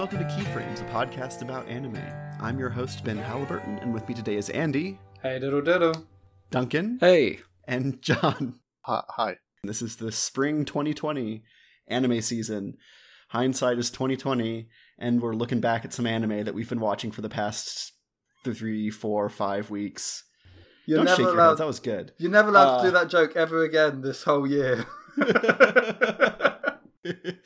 Hello and welcome to Keyframes, a podcast about anime. I'm your host, Ben Halliburton, and with me today is Andy, Hey diddle diddle. Duncan, Hey, and John. Hi. hi. This is the spring 2020 anime season. Hindsight is 2020, and we're looking back at some anime that we've been watching for the past three, four, five weeks. You're Don't shake never your allowed. heads. That was good. You're never allowed Uh, to do that joke ever again this whole year.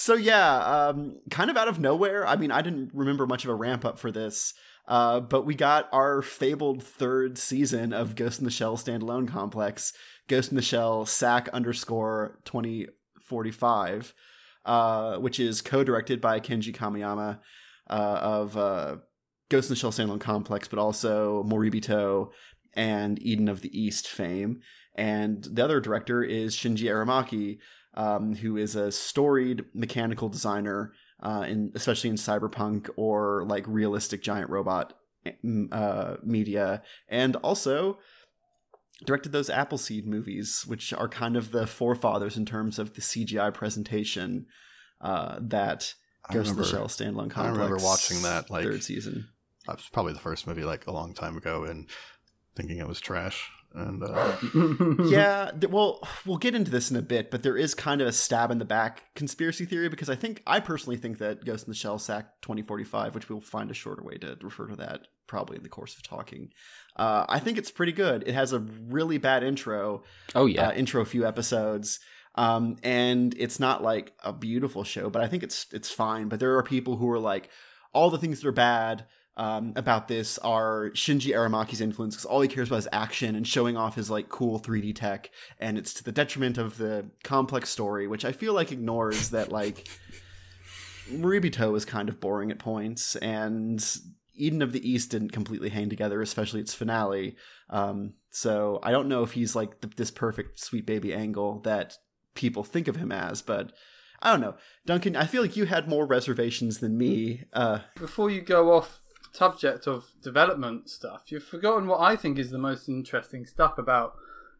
so yeah, um, kind of out of nowhere. I mean, I didn't remember much of a ramp up for this, uh, but we got our fabled third season of Ghost in the Shell standalone complex, Ghost in the Shell SAC underscore twenty forty five, uh, which is co-directed by Kenji Kamiyama uh, of uh, Ghost in the Shell standalone complex, but also Moribito and Eden of the East fame. And the other director is Shinji Aramaki, um, who is a storied mechanical designer, uh, in especially in cyberpunk or like realistic giant robot uh, media, and also directed those Appleseed movies, which are kind of the forefathers in terms of the CGI presentation uh, that I Ghost in the remember- Shell standalone complex. I remember watching that, like- third season. That was probably the first movie like a long time ago and thinking it was trash. And uh, yeah, th- well, we'll get into this in a bit, but there is kind of a stab in the back conspiracy theory because I think I personally think that Ghost in the Shell SAC 2045, which we'll find a shorter way to refer to that probably in the course of talking. Uh, I think it's pretty good. It has a really bad intro, oh yeah, uh, intro a few episodes. Um, and it's not like a beautiful show, but I think it's it's fine. But there are people who are like, all the things that are bad um, about this are Shinji Aramaki's influence because all he cares about is action and showing off his like cool 3D tech, and it's to the detriment of the complex story, which I feel like ignores that like Moribito is kind of boring at points, and Eden of the East didn't completely hang together, especially its finale. Um, so I don't know if he's like th- this perfect sweet baby angle that people think of him as, but I don't know. Duncan, I feel like you had more reservations than me. Uh, Before you go off subject of development stuff, you've forgotten what I think is the most interesting stuff about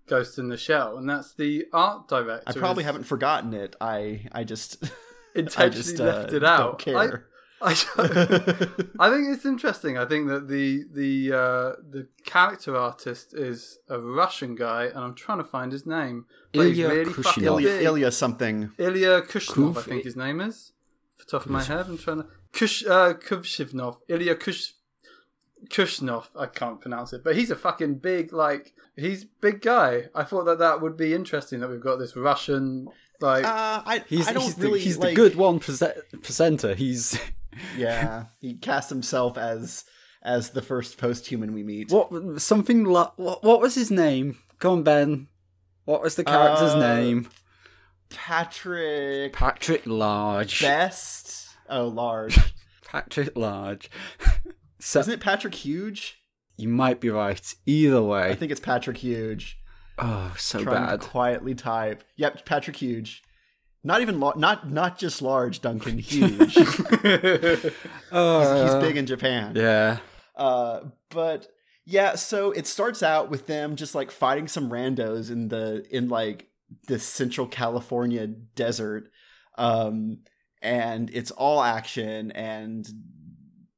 Ghost in the Shell, and that's the art director. I probably is- haven't forgotten it. I I just I intentionally just uh, left it don't out. care. I, I think it's interesting. I think that the the uh, the character artist is a Russian guy, and I'm trying to find his name. But he's Ilya really Ilya. Ilya something. Ilya Kushnov, I think his name is. Off the top of my head, I'm trying to Kush uh, Ilya Kush Kushnov. I can't pronounce it, but he's a fucking big like he's big guy. I thought that that would be interesting that we've got this Russian like Uh, I he's I don't he's, really the, he's like, the good one prese- presenter. He's Yeah, he cast himself as as the first post-human we meet. what something like what, what was his name? Come on, Ben. What was the character's Uh, name? Patrick Patrick Large. Best. Oh, large. Patrick Large. so Isn't it Patrick Huge? you might be right. Either way. I think it's Patrick Huge. oh, so Trying bad. to quietly type. Yep, Patrick Huge. Not even lar- not not just large, Duncan. Huge. he's, Uh, he's big in Japan. Yeah. Uh, but yeah, so it starts out with them just like fighting some randos in the in like the Central California desert, um, and it's all action. And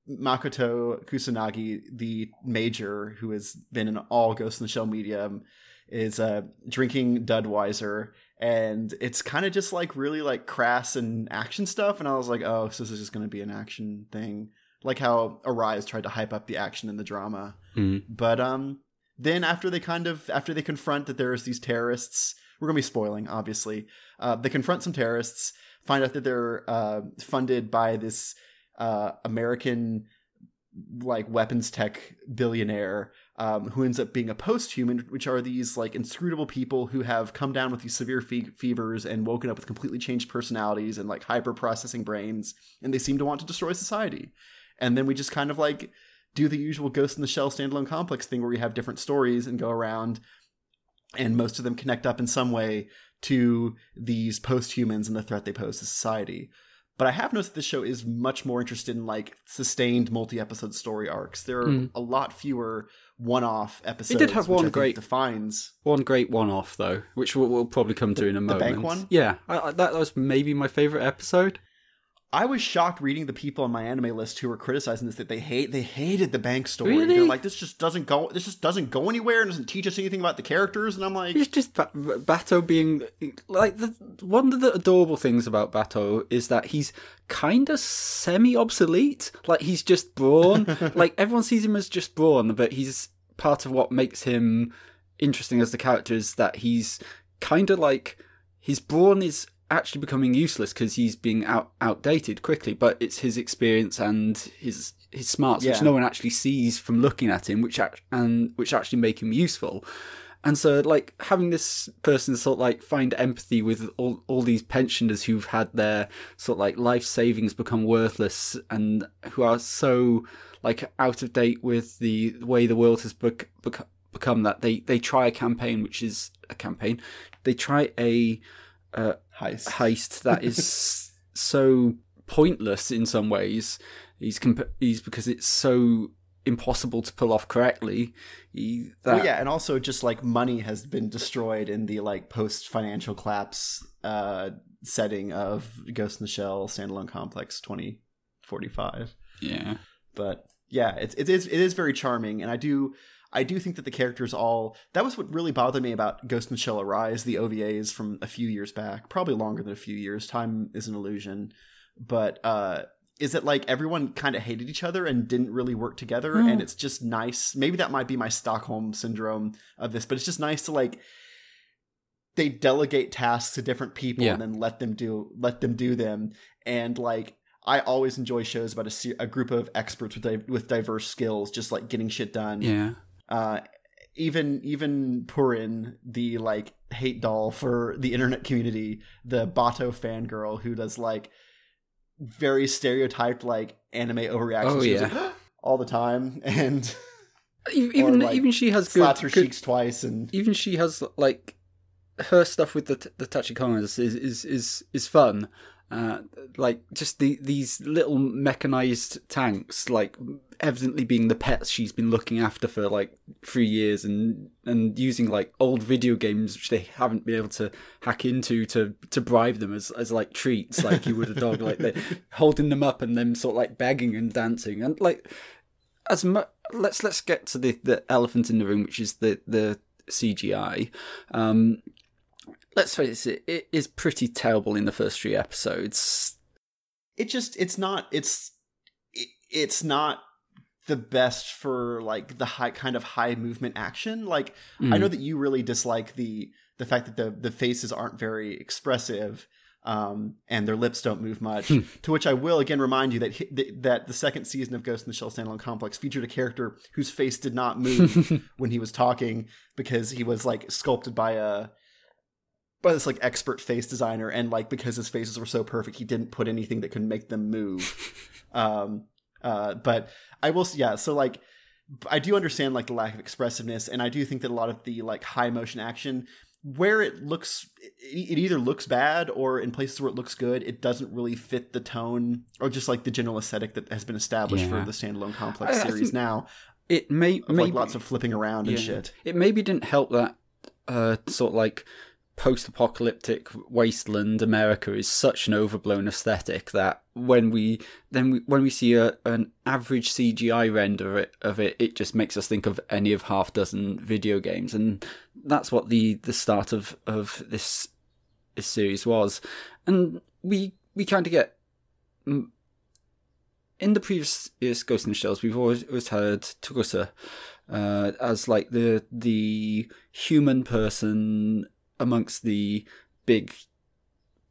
Makoto Kusanagi, the major who has been in all Ghost in the Shell medium, is uh, drinking Dudweiser. And it's kind of just like really like crass and action stuff. And I was like, oh, so this is just going to be an action thing like how Arise tried to hype up the action and the drama. Mhm. But um then after they kind of after they confront that there's these terrorists, we're gonna be spoiling, obviously. Uh, they confront some terrorists, find out that they're uh, funded by this uh, American like weapons tech billionaire um, who ends up being a post-human, which are these like inscrutable people who have come down with these severe fe- fevers and woken up with completely changed personalities and like hyper processing brains, and they seem to want to destroy society. And then we just kind of like do the usual Ghost in the Shell standalone complex thing where we have different stories and go around, and most of them connect up in some way to these post-humans and the threat they pose to society. But I have noticed that this show is much more interested in like sustained multi-episode story arcs. There are Mm. a lot fewer one-off episodes. It did have one great- defines. One great one-off though, which we'll, we'll probably come to in a the moment. bank one? Yeah, I, I, that was maybe my favorite episode. I was shocked reading the people on my anime list who were criticizing this that they hate they hated the bank story. Really? They're like, this just doesn't go this just doesn't go anywhere and doesn't teach us anything about the characters. And I'm like, It's just ba- Batou being like the one of the adorable things about Batou is that he's kind of semi obsolete. Like he's just brawn. like everyone sees him as just brawn, but he's part of what makes him interesting as the character is that he's kind of like his brawn is actually becoming useless because he's being out outdated quickly. But it's his experience and his his smarts, which no one actually sees from looking at him, which act- and which actually make him useful. And so, like having this person sort of like find empathy with all all these pensioners who've had their sort of like life savings become worthless and who are so like out of date with the way the world has bec- bec- become that they they try a campaign which is a campaign they try a uh, heist. heist that is so pointless in some ways. He's comp- he's because it's so impossible to pull off correctly. He, that, Well, yeah, and also just like money has been destroyed in the like post financial collapse uh, setting of Ghost in the Shell standalone complex twenty forty five. yeah, But yeah, it's it is it is very charming, and I do I do think that the characters all that was what really bothered me about Ghost in the Shell Arise, the OVAs from a few years back, probably longer than a few years. Time is an illusion, but uh is that like everyone kind of hated each other and didn't really work together Hmm. and it's just nice maybe that might be my stockholm syndrome of this but it's just nice to like they delegate tasks to different people Yeah. and then let them do let them do them and like i always enjoy shows about a, a group of experts with di- with diverse skills just like getting shit done yeah, uh even even Purin, the like hate doll for the internet community, the Batou fangirl who does like very stereotyped like anime overreactions Oh, yeah. like, all the time and even like, even she has slaps good, her good cheeks twice and even she has like her stuff with the t- the Tachikomas is is is is fun. Uh, like just the these little mechanized tanks, like evidently being the pets she's been looking after for like three years, and and using like old video games which they haven't been able to hack into to to bribe them as as like treats, like you would a dog, like they holding them up and them sort of like begging and dancing, and like as much. let's let's get to the the elephant in the room, which is the the CGI. Um, let's face it, it is pretty terrible in the first three episodes. it just it's not it's it, it's not the best for like the high kind of high movement action like i Mm. know that you really dislike the the fact that the the faces aren't very expressive um and their lips don't move much Hmm. to which i will again remind you that hi- that- that the second season of ghost in the shell standalone complex featured a character whose face did not move when he was talking because he was like sculpted by a by this like expert face designer and like because his faces were so perfect he didn't put anything that could make them move. Um uh but i will yeah so like i do understand like the lack of expressiveness and i do think that a lot of the like high motion action where it looks it, it either looks bad or in places where it looks good it doesn't really fit the tone or just like the general aesthetic that has been established Yeah. for the standalone complex I- I series think now. It may of maybe like lots of flipping around and shit. It maybe didn't help that uh, sort of like post-apocalyptic wasteland America is such an overblown aesthetic that when we then we, when we see a, an average CGI render of it, of it, it just makes us think of any of half dozen video games, and that's what the the start of of this this series was, and we we kind of get. mm, In the previous Ghost in the Shells, we've always, always heard Togusa uh, as like the the human person amongst the big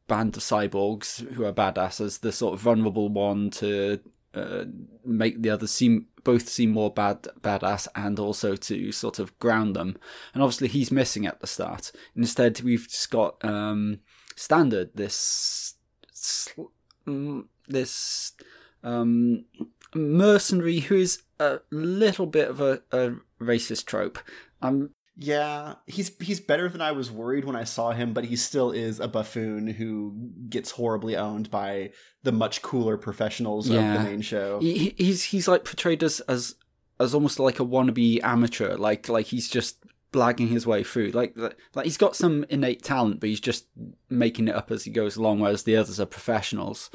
band of cyborgs who are badass as the sort of vulnerable one to uh, make the others seem both seem more bad badass and also to sort of ground them. And obviously he's missing at the start. Instead, we've just got um, standard this mm, this um, mercenary who is a little bit of a, a racist trope. Um, Yeah, he's he's better than I was worried when I saw him, but he still is a buffoon who gets horribly owned by the much cooler professionals of the main show. he- he's he's like portrayed as as as almost like a wannabe amateur, like like he's just blagging his way through. Like like he's got some innate talent, but he's just making it up as he goes along. Whereas the others are professionals.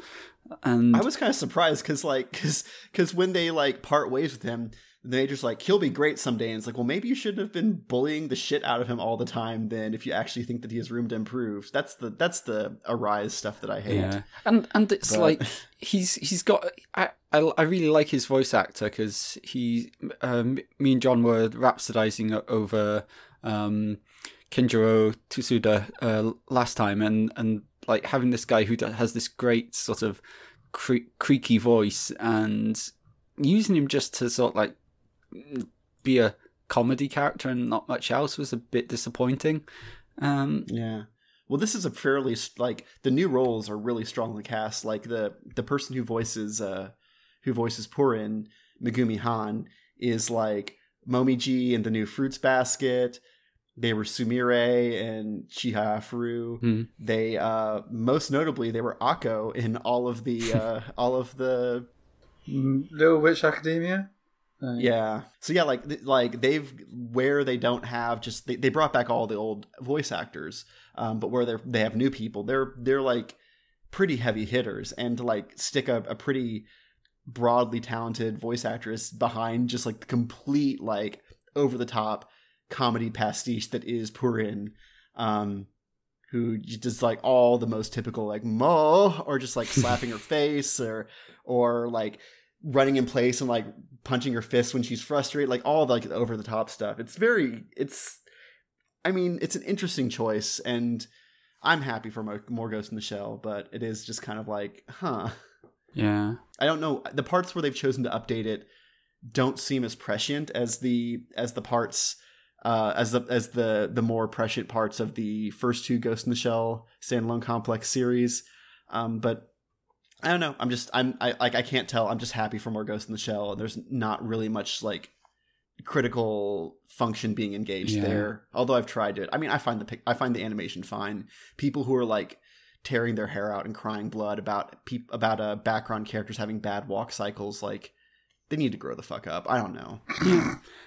And I was kind of surprised because like because because when they like part ways with him, they just like he'll be great someday. And it's like, well, maybe you shouldn't have been bullying the shit out of him all the time. Then, if you actually think that he has room to improve, that's the that's the arise stuff that I hate. Yeah, and and it's But- like he's he's got. I I, I really like his voice actor because he, um, me and John were rhapsodizing over um, Kenjiro Tsuda uh, last time, and and like having this guy who has this great sort of cre- creaky voice, and using him just to sort of like be a comedy character and not much else was a bit disappointing. Um, Yeah. Well, this is a fairly like the new roles are really strongly cast. Like the the person who voices uh who voices Purin Megumi Han is like Momiji in the new Fruits Basket. They were Sumire and Chihayafuru. Hmm. They uh most notably they were Akko in all of the uh all of the Little Witch Academia. Yeah. So yeah, like like they've where they don't have just they, they brought back all the old voice actors, um, but where they they have new people, they're they're like pretty heavy hitters, and to like stick a, a pretty broadly talented voice actress behind just like the complete like over the top comedy pastiche that is Purin, um, who does like all the most typical like mo or just like slapping her face or or like running in place and like punching her fist when she's frustrated, like all the, like over the top stuff. It's very, it's, I mean, it's an interesting choice, and I'm happy for more, more Ghost in the Shell, but it is just kind of like, huh. yeah. I don't know. The parts where they've chosen to update it don't seem as prescient as the as the parts uh, as the as the the more prescient parts of the first two Ghost in the Shell standalone complex series. Um, but I don't know. I'm just I'm I like I can't tell. I'm just happy for more Ghost in the Shell. And there's not really much like critical function being engaged Yeah. there. Although I've tried it. I mean, I find the I find the animation fine. People who are like tearing their hair out and crying blood about about uh, background characters having bad walk cycles like they need to grow the fuck up. I don't know.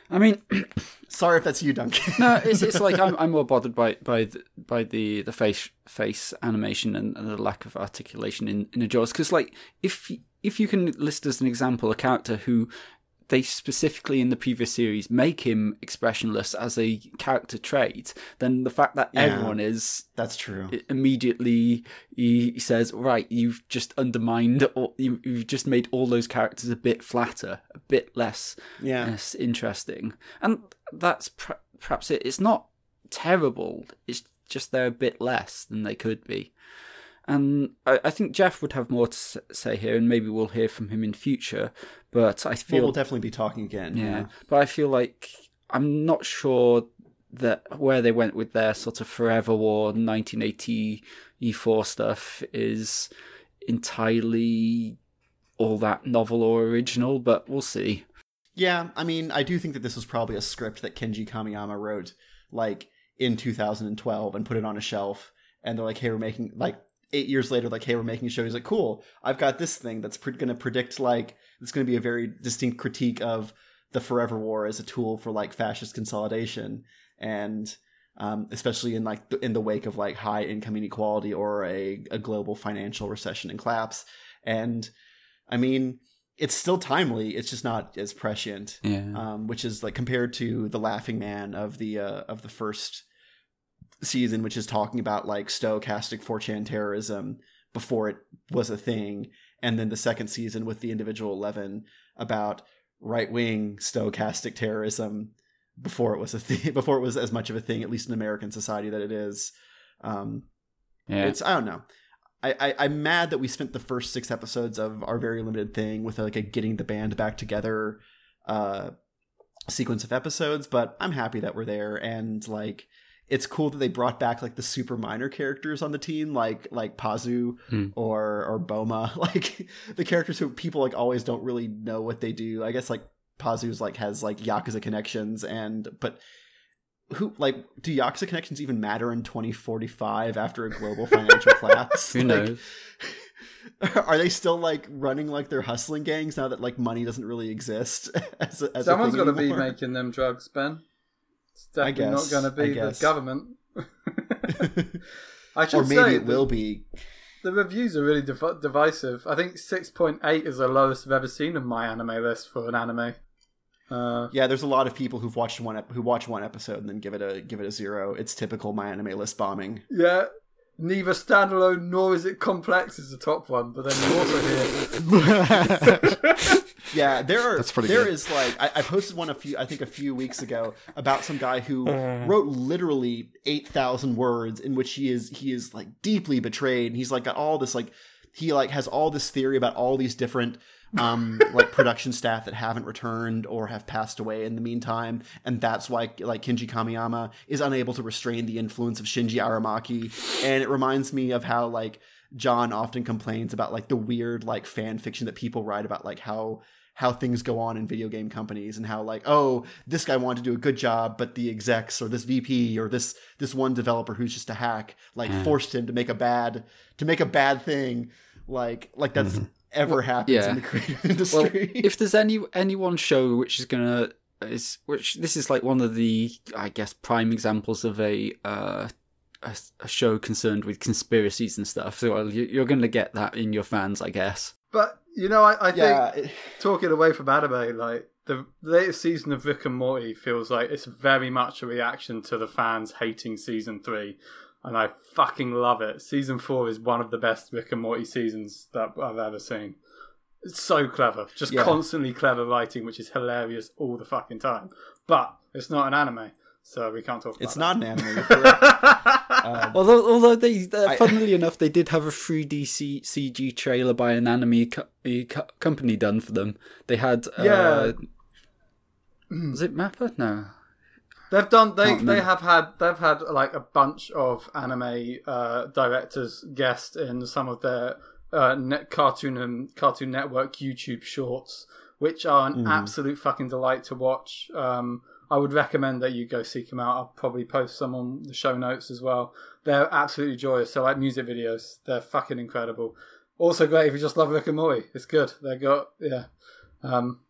I mean, Sorry if that's you, Duncan. no, it's it's like I'm I'm more bothered by by the, by the the face face animation and, and the lack of articulation in in the jaws because like if if you can list as an example a character who they specifically in the previous series make him expressionless as a character trait, then the fact that Yeah. everyone is that's true. immediately he says, "Right, you've just undermined, or you- you've just made all those characters a bit flatter, a bit less Yeah. less interesting." And that's per- perhaps it. It's not terrible. It's just they're a bit less than they could be. And I, I think Jeff would have more to say here, and maybe we'll hear from him in future. But I feel we'll definitely be talking again. yeah, but I feel like I'm not sure that where they went with their sort of Forever War 1980 E4 stuff is entirely all that novel or original, but we'll see. Yeah, I mean, I do think that this was probably a script that Kenji Kamiyama wrote like in 2012 and put it on a shelf. And they're like, "Hey, we're making like eight years later, like, hey, we're making a show." He's like, "Cool, I've got this thing that's pre- going to predict like it's going to be a very distinct critique of the Forever War as a tool for like fascist consolidation, and um, especially in like the, in the wake of like high income inequality or a, a global financial recession and collapse." And I mean, it's still timely. It's just not as prescient Yeah. um, which is like compared to the Laughing Man of the uh, of the first season, which is talking about like stochastic 4chan terrorism before it was a thing, and then the second season with the individual eleven about right wing stochastic terrorism before it was a thing, before it was as much of a thing, at least in American society, that it is. Um, yeah. it's I don't know. I, I I'm mad that we spent the first six episodes of our very limited thing with like a getting the band back together uh sequence of episodes, but I'm happy that we're there and like it's cool that they brought back like the super minor characters on the team, like like Pazu Hmm. or or Boma, like the characters who people like always don't really know what they do. I guess like Pazu's like has like Yakuza connections and but who like do Yakuza connections even matter in 2045 after a global financial collapse? Who Like, knows? Are they still like running like their hustling gangs now that like money doesn't really exist? As a, as Someone's got got to be making them drugs, Ben. It's definitely guess, not going to be the government. I should or maybe say it will be. the reviews are really div- divisive. I think six point eight is the lowest I've ever seen on my anime list for an anime. Uh, Yeah, there's a lot of people who've watched one ep- who watch one episode and then give it a give it a zero. It's typical my anime list bombing. yeah, neither standalone nor is it complex is the top one. But then you also hear Yeah, there are. That's pretty There good. is like I, I posted one a few I think a few weeks ago about some guy who Uh. wrote literally eight thousand words in which he is he is like deeply betrayed. And he's like got all this like he like has all this theory about all these different um like production staff that haven't returned or have passed away in the meantime and that's why like Kenji Kamiyama is unable to restrain the influence of Shinji Aramaki. And it reminds me of how like John often complains about like the weird like fan fiction that people write about like how how things go on in video game companies and how like oh this guy wanted to do a good job but the execs or this VP or this this one developer who's just a hack like forced him to make a bad to make a bad thing. Like like that's ever happens yeah. in the creative Well, industry if there's any any one show which is gonna is which this is like one of the I guess prime examples of a uh, a, a show concerned with conspiracies and stuff. So well, you, you're gonna get that in your fans, I guess. But you know, I, I yeah think it- talking away from anime, like the latest season of Rick and Morty feels like it's very much a reaction to the fans hating season three, and I fucking love it. Season four is one of the best Rick and Morty seasons that I've ever seen. It's so clever, just Yeah. constantly clever writing, which is hilarious all the fucking time. But it's not an anime, so we can't talk about it's it. not an anime you're correct. Um, Although, although they, uh, I- funnily enough, they did have a 3D C- CG trailer by an anime co- co- company done for them. They had, uh, Yeah. was it Mappa? No, They've done. They they have had. They've had like a bunch of anime uh, directors guest in some of their uh, net cartoon and Cartoon Network YouTube shorts, which are an absolute fucking delight to watch. Um, I would recommend that you go seek them out. I'll probably post some on the show notes as well. They're absolutely joyous. They're like music videos. They're fucking incredible. Also great if you just love Rick and Morty. It's good. They got yeah. Um,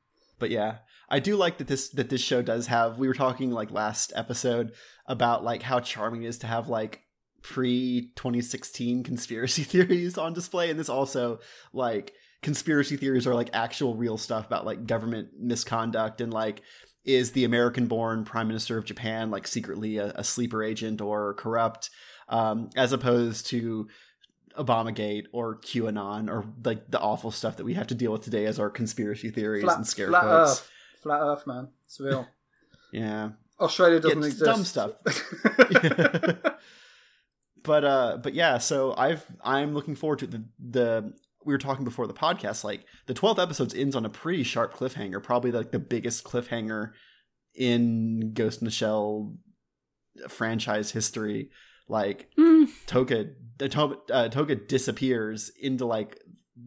but yeah i do like that this that this show does have we were talking like last episode about like how charming it is to have like pre 2016 conspiracy theories on display. And this also like conspiracy theories are like actual real stuff about like government misconduct and like is the american born prime minister of japan like secretly a, a sleeper agent or corrupt um as opposed to Obamagate or QAnon or like the awful stuff that we have to deal with today as our conspiracy theories and scare flat quotes. Earth. Flat Earth, man. It's real. Yeah. Australia doesn't Yeah, exist. dumb stuff. but uh but yeah, so I've I'm looking forward to the the we were talking before the podcast like the 12th episode ends on a pretty sharp cliffhanger, probably like the biggest cliffhanger in Ghost in the Shell franchise history. Like Hmm. Toga uh, Toga, uh, Toga disappears into like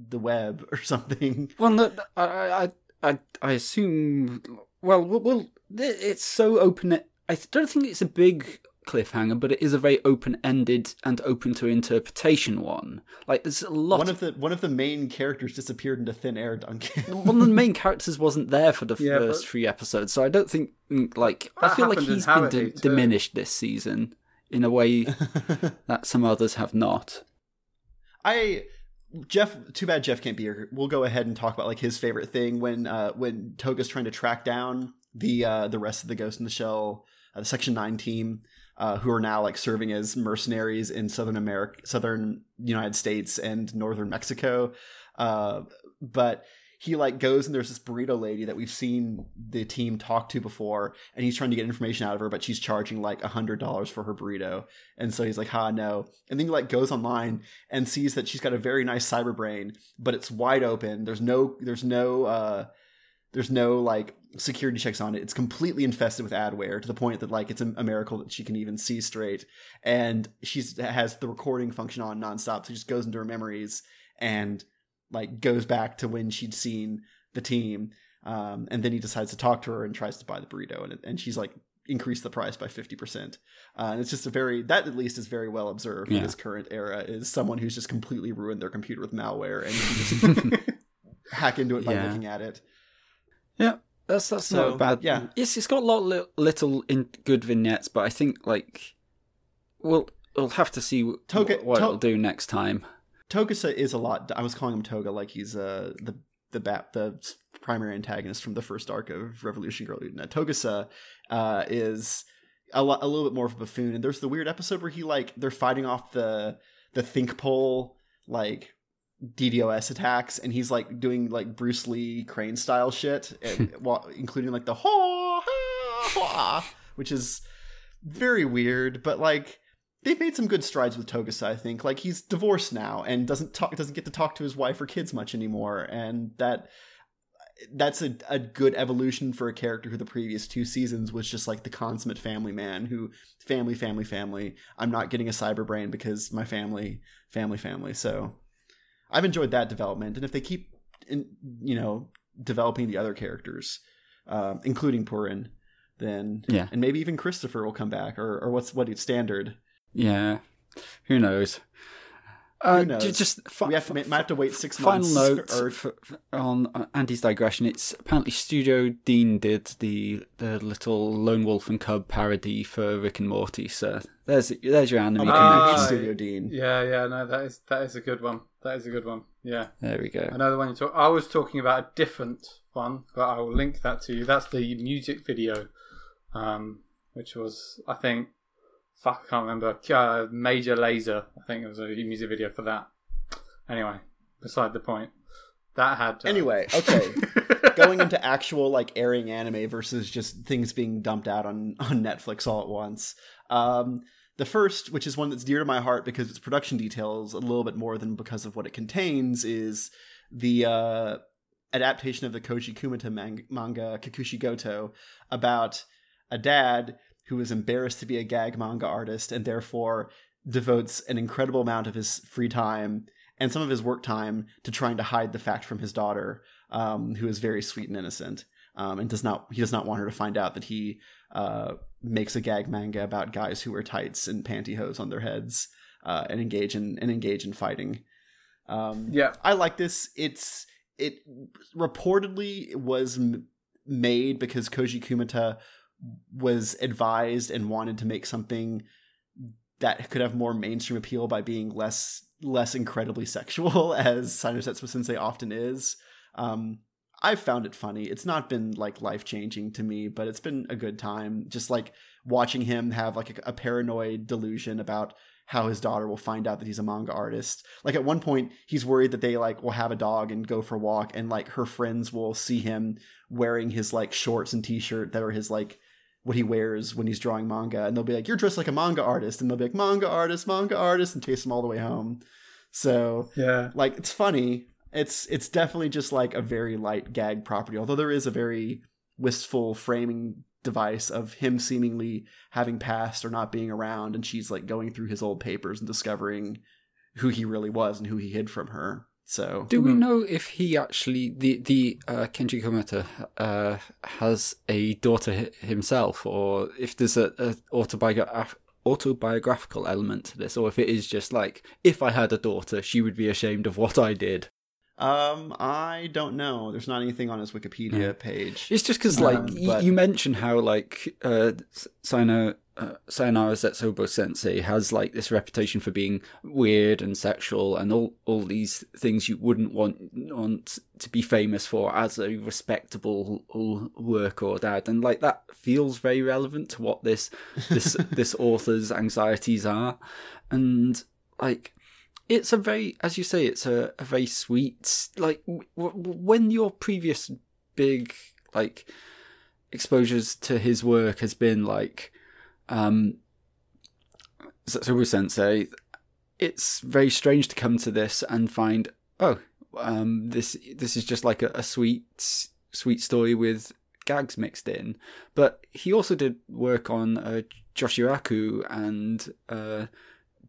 the web or something. Well, no, I, I, I, I assume. Well, well, well, it's so open. I don't think it's a big cliffhanger, but it is a very open-ended and open to interpretation one. Like, there's a lot. One of the one of the main characters disappeared into thin air, Duncan. one of the main characters wasn't there for the Yeah, first but- three episodes, so I don't think mm, like I feel like he's been Howdy, di- too. diminished this season in a way that some others have not. I Jeff, too bad Jeff can't be here. We'll go ahead and talk about like his favorite thing when uh when Toga's trying to track down the uh the rest of the Ghost in the Shell, uh, the Section Nine team, uh, who are now like serving as mercenaries in Southern America, Southern United States and Northern Mexico. Uh, but he like goes and there's this burrito lady that we've seen the team talk to before, and he's trying to get information out of her, but she's charging like a hundred dollars for her burrito, and so he's like, "Ha, no!" And then he like goes online and sees that she's got a very nice cyber brain, but it's wide open. There's no, there's no, uh, there's no like security checks on it. It's completely infested with adware to the point that like it's a, miracle that she can even see straight. And she's has the recording function on nonstop, so she just goes into her memories and like goes back to when she'd seen the team. Um, and then he decides to talk to her and tries to buy the burrito, and and she's like increase the price by 50%. Uh, and it's just a very, that at least is very well observed in this current era is someone who's just completely ruined their computer with malware and you can just hack into it by Yeah. looking at it. Yeah, that's that's So, not bad. yeah. yes, it's got a lot of li- little in good vignettes, but I think like we'll we'll have to see w- Toga- what To- it'll do next time. Togusa is a lot. I was calling him Toga like he's uh, the the bat the primary antagonist from the first arc of Revolution Girl Utena. Togusa uh, is a, lo- a little bit more of a buffoon, and there's the weird episode where he like they're fighting off the the think pole like DDoS attacks, and he's like doing like Bruce Lee crane style shit, and, while, including like the ha ha ha, which is very weird, but like they've made some good strides with Togusa. I think like he's divorced now and doesn't talk doesn't get to talk to his wife or kids much anymore, and that that's a, a good evolution for a character who the previous two seasons was just like the consummate family man who family family family i'm not getting a cyber brain because my family family family so i've enjoyed that development and if they keep in, you know developing the other characters uh, including purin then Yeah. and maybe even christopher will come back or, or what's what it's standard Yeah, who knows? Uh, Who knows? Just fi- we have to, might have to wait six final months note or f- f- on uh, Andy's digression. It's apparently Studio Deen did the the little Lone Wolf and Cub parody for Rick and Morty. So there's there's your anime Ah, connection. studio deen Yeah, yeah, no, that is that is a good one. That is a good one. Yeah, There we go. Another one you talk. I was talking about a different one, but I will link that to you. That's the music video, um, which was I think, fuck, I can't remember. Uh, Major Lazer, I think it was a music video for that. Anyway, beside the point. That had uh, Anyway, okay. Going into actual like airing anime versus just things being dumped out on on Netflix all at once. Um, the first, which is one that's dear to my heart because its production details a little bit more than because of what it contains, is the uh, adaptation of the Koji Kumeta man- manga Kakushi Goto about a dad who is embarrassed to be a gag manga artist and therefore devotes an incredible amount of his free time and some of his work time to trying to hide the fact from his daughter, um, who is very sweet and innocent, um, and does not he does not want her to find out that he uh, makes a gag manga about guys who wear tights and pantyhose on their heads uh, and engage in and engage in fighting. Um, yeah, I like this. It's it reportedly was m- made because Koji Kumeta was advised and wanted to make something that could have more mainstream appeal by being less less incredibly sexual as Sinosetsu Sensei often is. Um, I've found it funny. It's not been like life changing to me, but it's been a good time. Just like watching him have like a, a paranoid delusion about how his daughter will find out that he's a manga artist. Like at one point, he's worried that they like will have a dog and go for a walk, and like her friends will see him wearing his like shorts and t-shirt that are his like what he wears when he's drawing manga, and they'll be like, "You're dressed like a manga artist," and they'll be like, "Manga artist, manga artist," and chase him all the way home. So yeah. like it's funny. It's it's definitely just like a very light gag property, although there is a very wistful framing device of him seemingly having passed or not being around, and she's like going through his old papers and discovering who he really was and who he hid from her. So Do we Mhm. know if he actually the the uh, Kenji Kumeta uh, has a daughter hi- himself, or if there's a, a autobiograph- autobiographical element to this, or if it is just like if I had a daughter, she would be ashamed of what I did. um I don't know. There's not anything on his Wikipedia page. It's just because like Um, y- you mentioned how like uh, Sayonara, uh, Sayonara Zetsubo Sensei has like this reputation for being weird and sexual and all all these things you wouldn't want want to be famous for as a respectable work or dad, and like that feels very relevant to what this this this author's anxieties are, and like it's a very as you say it's a, a very sweet like w- w- when your previous big like exposures to his work has been like um Zetsubo Sensei it's very strange to come to this and find oh um this this is just like a, a sweet sweet story with gags mixed in. But he also did work on uh, Joshiraku and uh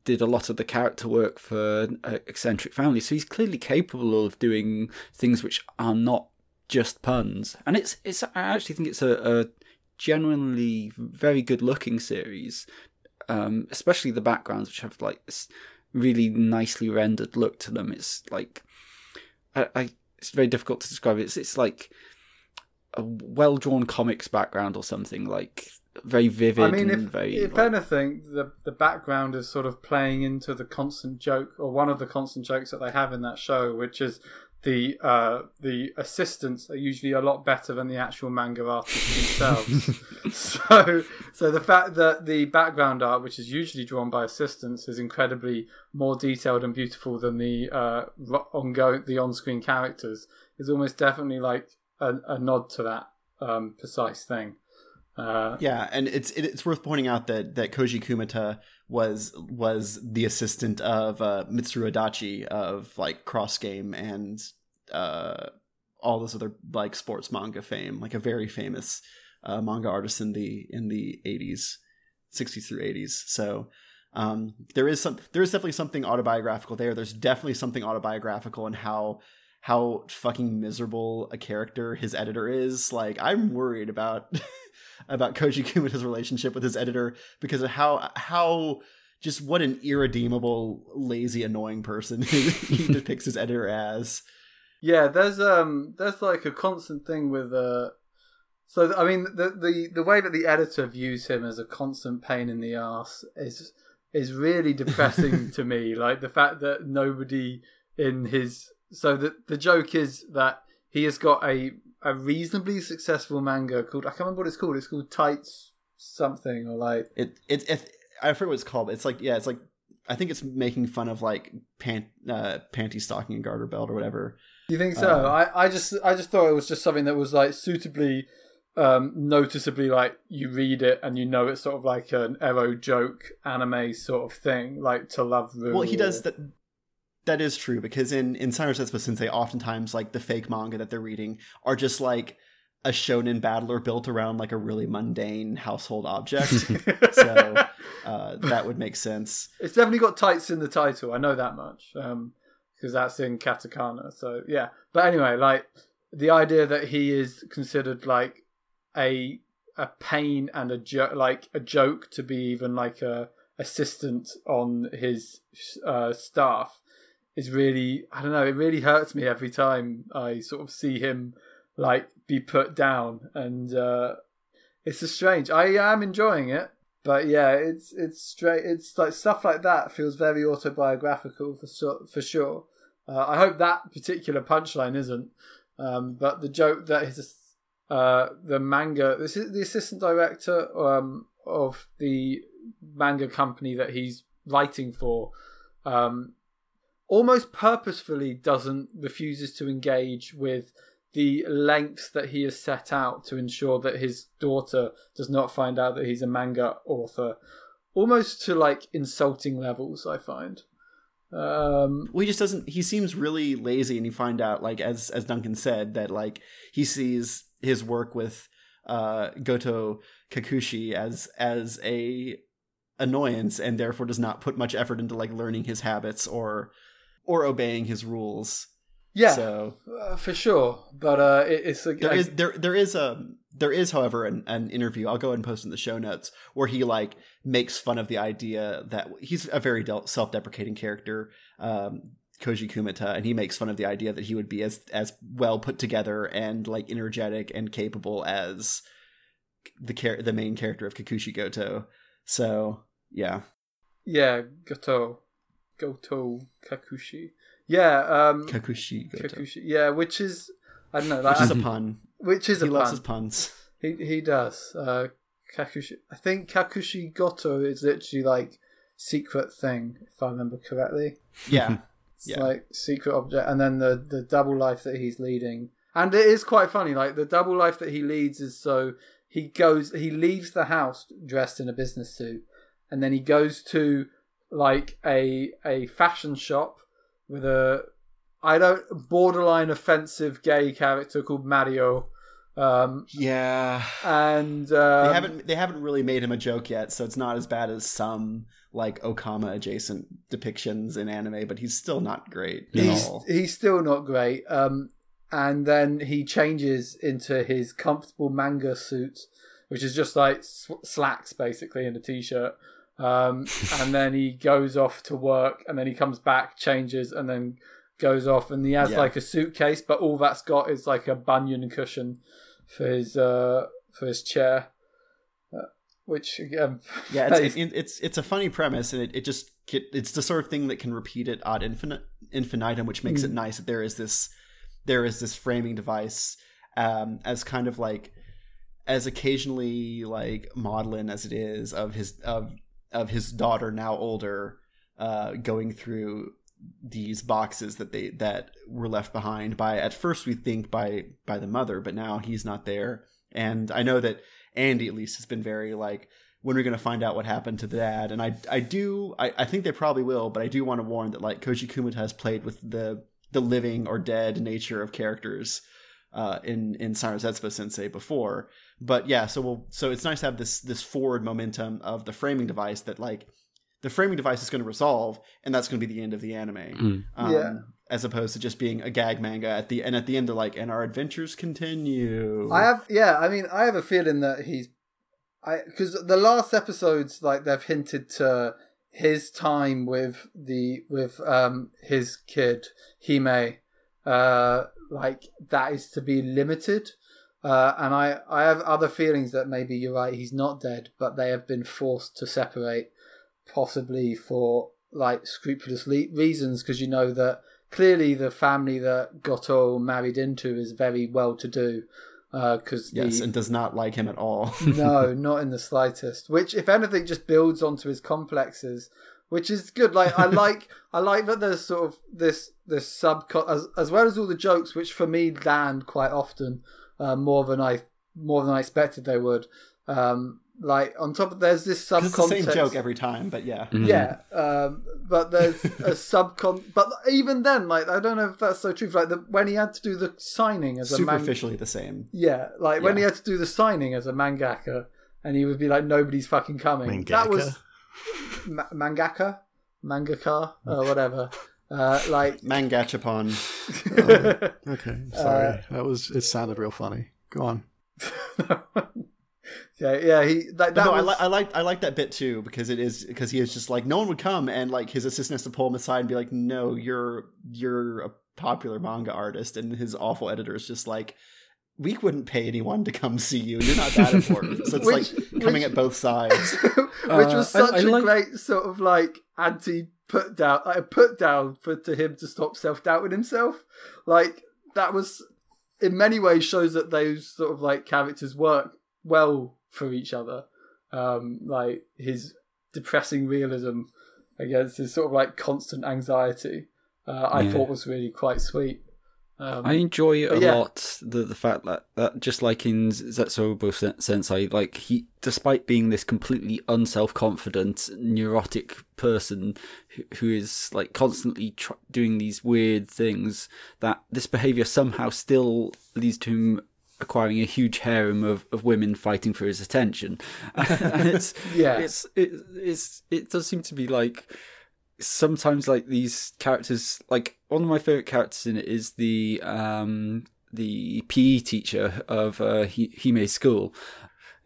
did a lot of the character work for uh, eccentric family. So he's clearly capable of doing things which are not just puns. And it's it's i actually think it's a, a genuinely very good looking series um especially the backgrounds which have like this really nicely rendered look to them it's like i, I it's very difficult to describe it it's, it's like a well drawn comics background or something like very vivid I mean, and if, very. if like- anything, the the background is sort of playing into the constant joke, or one of the constant jokes that they have in that show, which is the uh, the assistants are usually a lot better than the actual manga artists themselves. so, so the fact that the background art, which is usually drawn by assistants, is incredibly more detailed and beautiful than the uh, ongoing the on screen characters, is almost definitely like a, a nod to that um, precise thing. Uh, Yeah, and it's it, it's worth pointing out that that Koji Kumeta was was the assistant of uh, Mitsuru Adachi of like Cross Game and uh, all this other like sports manga fame, like a very famous uh, manga artist in the in the eighties, sixties through eighties. So um, there is some there is definitely something autobiographical there. There's definitely something autobiographical in how how fucking miserable a character his editor is. Like I'm worried about about Koji Kumeta's relationship with his editor because of how how just what an irredeemable, lazy, annoying person he depicts his editor as. Yeah, there's um there's like a constant thing with uh so I mean the the the way that the editor views him as a constant pain in the ass is is really depressing to me. Like the fact that nobody in his so the the joke is that he has got a a reasonably successful manga called I can't remember what it's called. It's called Tights something or like It it, it I forget what it's called. It's like yeah, it's like I think it's making fun of like pant uh, panty stocking and garter belt or whatever. Do you think so? Uh, I, I just I just thought it was just something that was like suitably um noticeably like you read it and you know it's sort of like an ero joke anime sort of thing, like to love Ru Well, he does that. That is true because in in Cyrus Setsuba Sensei, oftentimes like the fake manga that they're reading are just like a shonen battler built around like a really mundane household object. so uh, that would make sense. it's definitely got tights in the title. I know that much um because that's in katakana. So yeah, but anyway, like the idea that he is considered like a a pain and a joke, like a joke to be even like a assistant on his uh, staff is really I don't know. It really hurts me every time I sort of see him like be put down, and uh, it's a strange. I am enjoying it, but yeah, it's it's straight. It's like stuff like that feels very autobiographical for sure. For sure. Uh, I hope that particular punchline isn't. Um, but the joke that his uh, the manga, this is the assistant director um, of the manga company that he's writing for, um, almost purposefully doesn't refuses to engage with the lengths that he has set out to ensure that his daughter does not find out that he's a manga author, almost to like insulting levels. I find. Um, Well, he just doesn't. He seems really lazy, and you find out, like as as Duncan said, that like he sees his work with uh, Goto Kakushi as as a annoyance, and therefore does not put much effort into like learning his habits or or obeying his rules. yeah, So uh, for sure. But uh, it, it's like there is there there is a there is however an, an interview i'll go ahead and post in the show notes where he like makes fun of the idea that he's a very del- self-deprecating character um koji kumeta and he makes fun of the idea that he would be as as well put together and like energetic and capable as the char- the main character of Kakushi goto so yeah yeah, Goto, Goto Kakushi. Yeah, um, kakushi goto Kakushi. Yeah, which is I don't know, like, which is a pun which is he a loves pun. his puns He he does. Uh, Kakushi. I think Kakushi Goto is literally like secret thing, if I remember correctly. yeah It's Yeah. like secret object, and then the the double life that he's leading, and it is quite funny. Like the double life that he leads is so he goes, he leaves the house dressed in a business suit, and then he goes to like a a fashion shop with a I don't borderline offensive gay character called Mario. Um, yeah and um, they haven't they haven't really made him a joke yet, so it's not as bad as some like Okama adjacent depictions in anime, but he's still not great at he's all. he's still not great. Um, and then he changes into his comfortable manga suit, which is just like sw- slacks basically and a t-shirt. Um, and then he goes off to work, and then he comes back, changes, and then goes off, and he has Yeah. like a suitcase, but all that's got is like a bunion cushion for his uh for his chair. Uh, which again, Yeah, it's it, it's it's a funny premise, and it, it just it's the sort of thing that can repeat it ad infinite infinitum, which makes it nice that there is this there is this framing device um, as kind of like as occasionally like maudlin as it is of his of of his daughter now older uh, going through these boxes that they that were left behind by at first we think by by the mother but now he's not there and i know that andy at least has been very like when are we going to find out what happened to the dad and i i do I, I think they probably will but i do want to warn that like koji kumeta has played with the the living or dead nature of characters uh, in in Sayonara Zetsubou Sensei before. But yeah, so we'll so it's nice to have this this forward momentum of the framing device that like the framing device is going to resolve, and that's going to be the end of the anime. Mm. Um, Yeah. As opposed to just being a gag manga at the end and at the end they're like, and our adventures continue. I have, yeah. I mean, I have a feeling that he's, I because the last episodes, like they've hinted to his time with the with um his kid Hime, uh, like that is to be limited. Uh, and I, I have other feelings that maybe you're right, he's not dead, but they have been forced to separate, possibly for like scrupulous le- reasons, because you know that clearly the family that Goto married into is very well to do. Because yes, the, and does not like him at all. no, not in the slightest. Which, if anything, just builds onto his complexes, which is good. Like I like, I like that there's sort of this this sub as as well as all the jokes, which for me land quite often uh, more than I more than I expected they would. Um, like on top of there's this it's the same joke every time, but yeah. Mhm. Yeah, um, but there's a subcon. But even then, like I don't know if that's so true. Like the, when he had to do the signing as a man- Superficially the same. yeah, like when he had to do the signing as a mangaka, and he would be like, "Nobody's fucking coming." That was ma- mangaka, mangaka, or whatever. Uh, like, Mangachapon. Okay, sorry. that was it. Sounded real funny. Go on. yeah, yeah. He that, that no, I, li- I like I like that bit too because it is because he is just like no one would come and like his assistant has to pull him aside and be like no you're you're a popular manga artist and his awful editor is just like we wouldn't pay anyone to come see you you're not that important so it's Which- like coming which- at both sides which Uh, was I- such I a like- great sort of like anti put down, like put down for to him to stop self doubting himself. Like that was in many ways shows that those sort of like characters work well for each other. Um, like his depressing realism against his sort of like constant anxiety, uh, I Yeah. thought was really quite sweet. Um, I enjoy a yeah. lot the the fact that, that just like in Zetsubo Sensei, like he, despite being this completely unself confident, neurotic person who, who is like constantly tr- doing these weird things, that this behavior somehow still leads to him acquiring a huge harem of, of women fighting for his attention, and it's Yeah. it's it, it's it does seem to be like sometimes like these characters like one of my favorite characters in it is the um the PE teacher of uh Hi- Hime's school.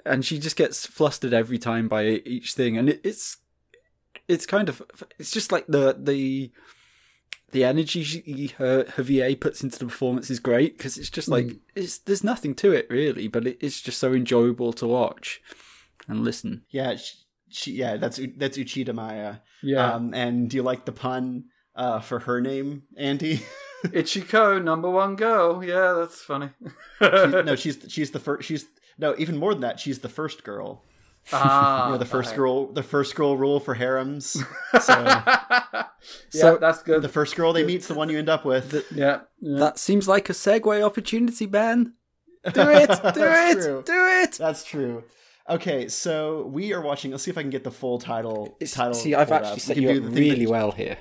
And she just gets flustered every time by each thing. And it, it's it's kind of it's just like the the the energy she, her her VA puts into the performance is great because it's just like it's there's nothing to it really but it, it's just so enjoyable to watch and listen. Yeah she, she yeah that's U- that's Uchida Maya yeah, um and do you like the pun uh for her name Andy Ichiko, number one girl. Yeah, that's funny. She- no she's she's the first she's no even more than that she's the first girl ah, you know the first okay. girl the first girl rule for harems so yeah, So, that's good. the first girl they meet's the one you end up with yeah, yeah. That seems like a segue opportunity, Ben. Do it! Do it! true. Do it! That's true. Okay, so we are watching. Let's see if I can get the full title. title. See, I've pulled actually up. set We you can up do the thing really that- well here.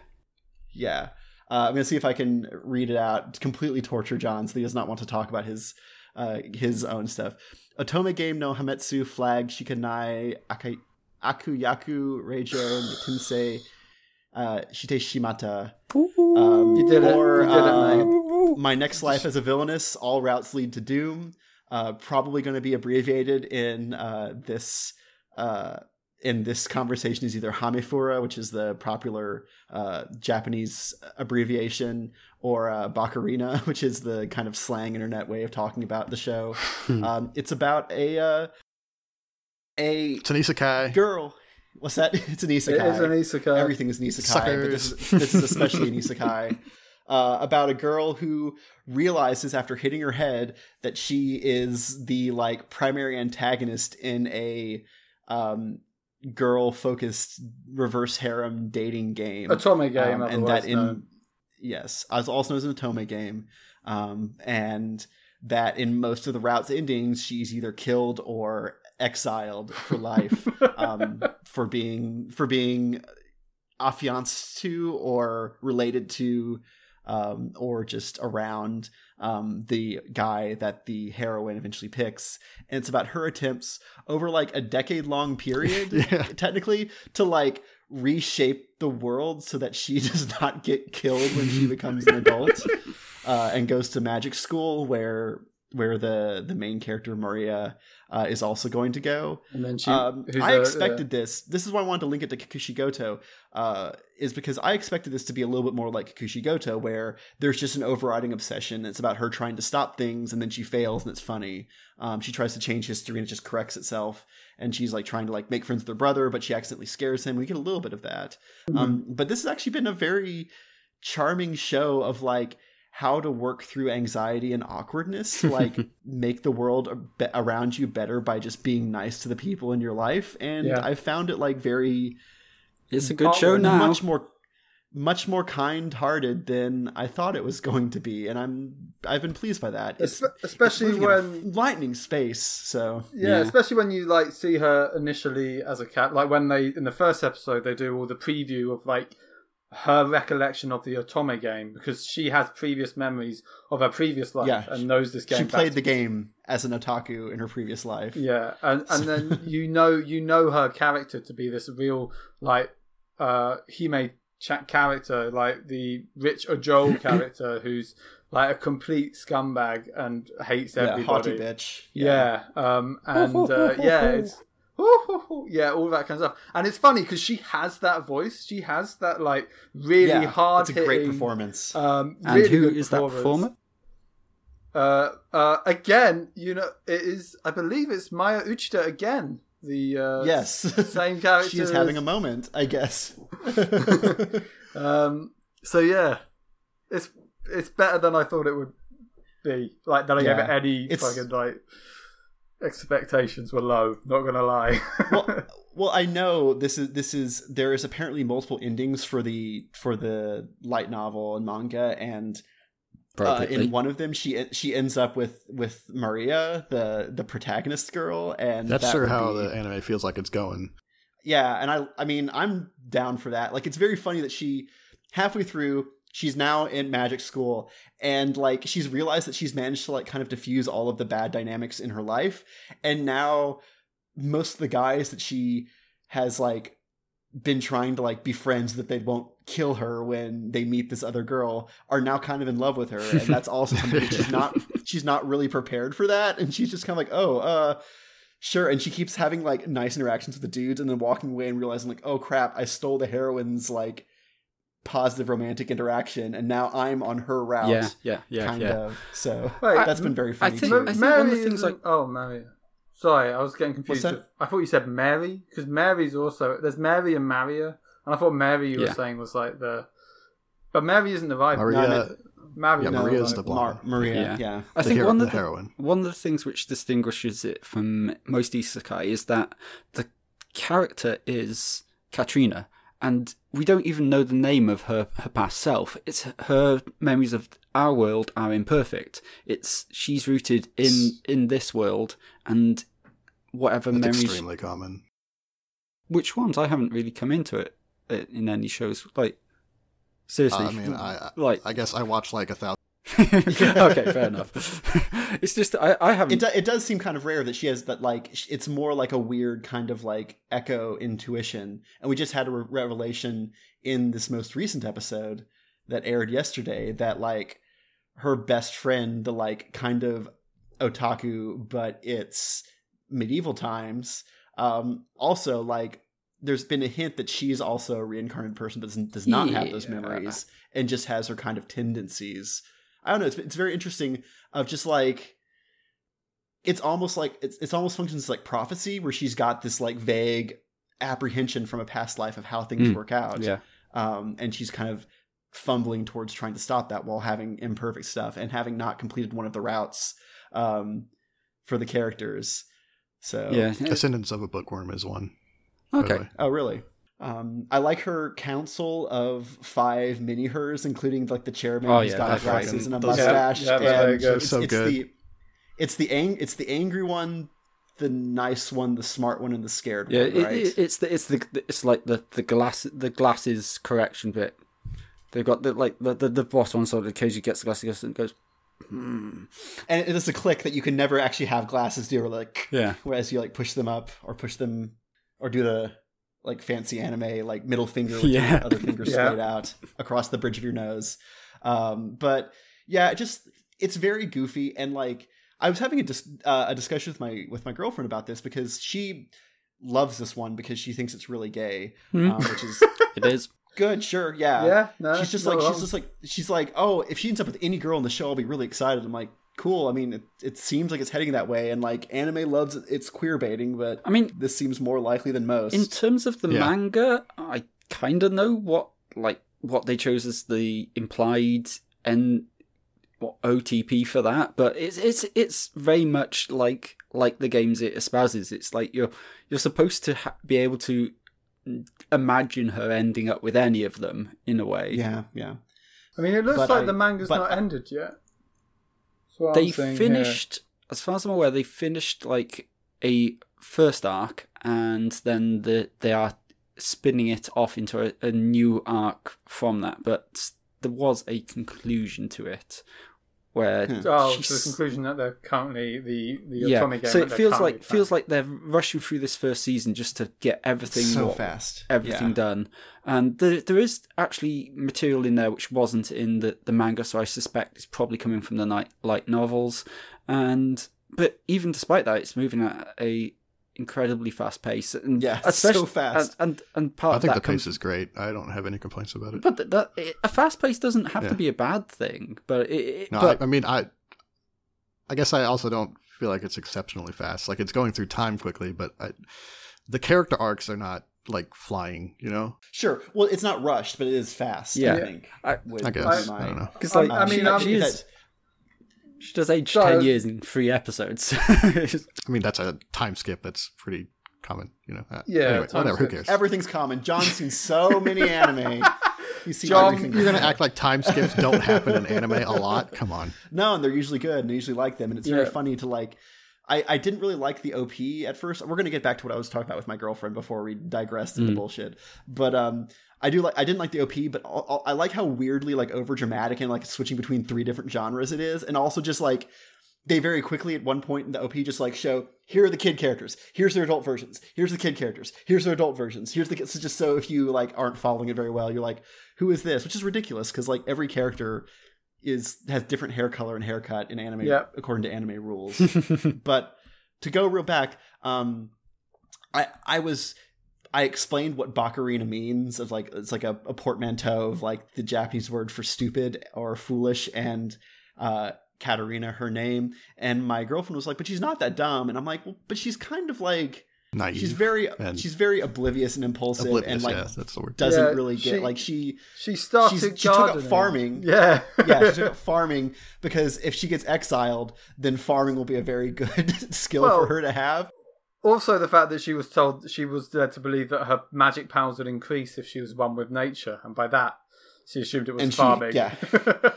Yeah, uh, I'm gonna see if I can read it out. Completely torture John, so he does not want to talk about his uh, his own stuff. Otome game no Hametsu flag shikanai aka, akuyaku reijo tensei uh, shite shimata. Um, You did it. or, You did it, uh. My next life as a villainess. All routes lead to doom. Uh, probably going to be abbreviated in uh, this uh, in this conversation is either Hamefura, which is the popular uh, Japanese abbreviation, or uh, Bakarina, which is the kind of slang internet way of talking about the show. um, it's about a uh, a It's an isekai. girl. What's that? It's an isekai. It is an isekai. Everything is an isekai, but this is, this is especially an isekai. Uh, about a girl who realizes after hitting her head that she is the like primary antagonist in a um, girl focused reverse harem dating game Otome game, um, and that in known. yes, as also known as an Otome game, um, and that in most of the routes endings, she's either killed or exiled for life um, for being for being affianced to or related to um, or just around um, the guy that the heroine eventually picks. And it's about her attempts over like a decade long period, Yeah. technically, to like reshape the world so that she does not get killed when she becomes an adult uh, and goes to magic school where where the the main character Maria uh, is also going to go. and then she. Um, I a- expected this. This is why I wanted to link it to Kakushi Goto, uh, is because I expected this to be a little bit more like Kakushi Goto, where there's just an overriding obsession. It's about her trying to stop things, and then she fails, and it's funny. Um, she tries to change history, and it just corrects itself. And she's like trying to like make friends with her brother, but she accidentally scares him. We get a little bit of that. Mm-hmm. Um, but this has actually been a very charming show of like how to work through anxiety and awkwardness to like make the world be- around you better by just being nice to the people in your life and Yeah. i found it like very It's a good show now. much more much more kind-hearted than i thought it was going to be and i'm i've been pleased by that it's, especially it's moving at a when lightning space so Yeah, Yeah. especially when you like see her initially as a cat. Like when they in the first episode they do all the preview of like her recollection of the Otome game because she has previous memories of her previous life Yeah, and knows this game. she played the game as an otaku in her previous life Yeah, and and then you know you know her character to be this real like uh Hime cha- character, like the rich Ojou character who's like a complete scumbag and hates yeah everybody. haughty bitch Yeah, um, and uh, yeah, it's yeah, all that kind of stuff. And it's funny because she has that voice. She has that like really yeah hard. it's a great performance Um, and really who is that performer? Uh, uh, again, you know, it is. I believe it's Maya Uchida again. The uh, yes same character. she is having a moment i guess Um, so yeah, it's it's better than I thought it would be. Like that, I gave it any It's- fucking like expectations were low. Not gonna lie. well, well, I know this is this is there is apparently multiple endings for the for the light novel and manga, and uh, in one of them she she ends up with with Maria, the the protagonist girl, and That's that sure would how be- the anime feels like it's going. yeah, and I I mean I'm down for that. Like it's very funny that she halfway through she's now in magic school and like she's realized that she's managed to like kind of diffuse all of the bad dynamics in her life and now most of the guys that she has like been trying to like be friends that they won't kill her when they meet this other girl are now kind of in love with her and that's also something that she's not she's not really prepared for that and she's just kind of like oh uh sure and she keeps having like nice interactions with the dudes and then walking away and realizing like oh crap i stole the heroine's like positive romantic interaction and now i'm on her route yeah, yeah, yeah, kind yeah. of so Wait, that's been very funny think- too. I think Mary one of the things, like- oh Mary. Sorry, I was getting confused. I thought you said Mary because Mary's also there's Mary and Maria, and I thought Mary you were saying was like the, but Mary isn't the rival. Maria, I meant- Mary, yeah, no, Maria's rival. the Mar- blonde. maria Yeah. yeah, I the, think hero- one the of the, heroine. one of the things which distinguishes it from most isekai is that the character is Katarina, and we don't even know the name of her, her past self. It's her memories of our world are imperfect. It's she's rooted in in this world, and whatever That's memories. extremely common. Which ones? I haven't really come into it in any shows. Like seriously, Uh, I mean, I like I guess I watched like a thousand. okay, fair enough. it's just I, I haven't. it, do, it does seem kind of rare that she has that like it's more like a weird kind of like echo intuition and we just had a re- revelation in this most recent episode that aired yesterday that like her best friend the like kind of otaku but it's medieval times um also like there's been a hint that she's also a reincarnated person but does, does not have those memories and just has her kind of tendencies i don't know it's, it's very interesting of just like it's almost like it's it's almost functions like prophecy where she's got this like vague apprehension from a past life of how things Mm. work out Yeah. um, and she's kind of fumbling towards trying to stop that while having imperfect stuff and having not completed one of the routes um, for the characters so Yeah. Ascendance of a Bookworm is one. Okay. oh really um, I like her council of five mini hers, including like the chairman Oh, who's yeah, got glasses right. and a mustache. Yeah, yeah, that's very and. It's, So it's good. the it's the ang- it's the angry one, the nice one, the smart one, and the scared Yeah, one. it, right? it, it's the it's the it's like the the glass the glasses correction bit. They've got the like the the, the boss one sort of occasionally gets the glasses and goes, hmm. and it is a click that you can never actually have glasses do, or like Yeah. whereas you like push them up or push them or do the like fancy anime like middle finger with Yeah. your other finger Yeah. straight out across the bridge of your nose. Um, but yeah, it just it's very goofy and like I was having a dis- uh, a discussion with my with my girlfriend about this because she loves this one because she thinks it's really gay, Hmm. um, which is It is. good. Sure, yeah, yeah, no, she's just not like wrong. she's just like she's like oh if she ends up with any girl in the show i'll be really excited i'm like cool i mean it, it seems like it's heading that way and like anime loves its queer baiting but I mean, this seems more likely than most in terms of the Yeah. manga, I kind of know what like what they chose as the implied and what OTP for that, but it's it's it's very much like like the games it espouses. It's like you're you're supposed to ha- be able to imagine her ending up with any of them in a way. yeah yeah I mean, it looks But like I- the manga's but not I- ended yet. They finished as far as i'm aware they finished like a first arc and then the, they are spinning it off into a, a new arc from that but there was a conclusion to it where. Oh, she's- to the conclusion that they're currently the the yeah otome game. so it feels currently like feels like they're rushing through this first season just to get everything so what- fast everything yeah. done. And there, there is actually material in there which wasn't in the, the manga, so I suspect it's probably coming from the night light novels. And but even despite that, it's moving at a incredibly fast pace. And Yeah, it's so fast. And and, and part I of think that the pace comes, is great. I don't have any complaints about it. But th- that, it, a fast pace doesn't have Yeah. to be a bad thing. But it, it, No, but I, I mean, I, I guess I also don't feel like it's exceptionally fast. Like it's going through time quickly, but I, the character arcs are not like flying. You know, sure well it's not rushed but it is fast Yeah. i think I- would I be guess my- I don't know. because I- like I mean, she, I'm- she is. She does age Sorry, I ten years in three episodes. I mean, that's a time skip. That's pretty common. You know. Uh, Yeah, Anyway, time whatever. Who cares? everything's common john's seen so many anime He's seen John, everything You're gonna act like time skips don't happen in anime a lot. Come on. No, and they're usually good, and I usually like them, and it's very funny to like. I, I didn't really like the OP at first. We're gonna get back to what I was talking about with my girlfriend before we digressed into Mm. bullshit. But um, I do like I didn't like the OP, but I, I like how weirdly like over dramatic and like switching between three different genres it is, and also just like they very quickly at one point in the OP just like show here are the kid characters, here's their adult versions, here's the kid characters, here's their adult versions, here's the kids. So just so if you like aren't following it very well, you're like, who is this? Which is ridiculous because like every character is has different hair color and haircut in anime Yep. according to anime rules. but to go real back, um, I I was I explained what Bakarina means of like it's like a, a portmanteau of like the Japanese word for stupid or foolish and uh Katarina her name and my girlfriend was like but she's not that dumb and I'm like well, but she's kind of like Naive. she's very and she's very oblivious and impulsive oblivious. and like yeah, that's the word. doesn't Yeah, really get she- like she She started she took up farming Yeah, yeah, she took up farming because if she gets exiled, then farming will be a very good skill Well, for her to have. Also, the fact that she was told she was led to believe that her magic powers would increase if she was one with nature, and by that, she assumed it was And she- farming. yeah.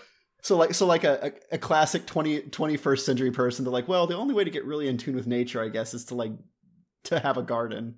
So like so like a, a, a classic 20, 21st century person, they're like, well, the only way to get really in tune with nature, I guess, is to like to have a garden,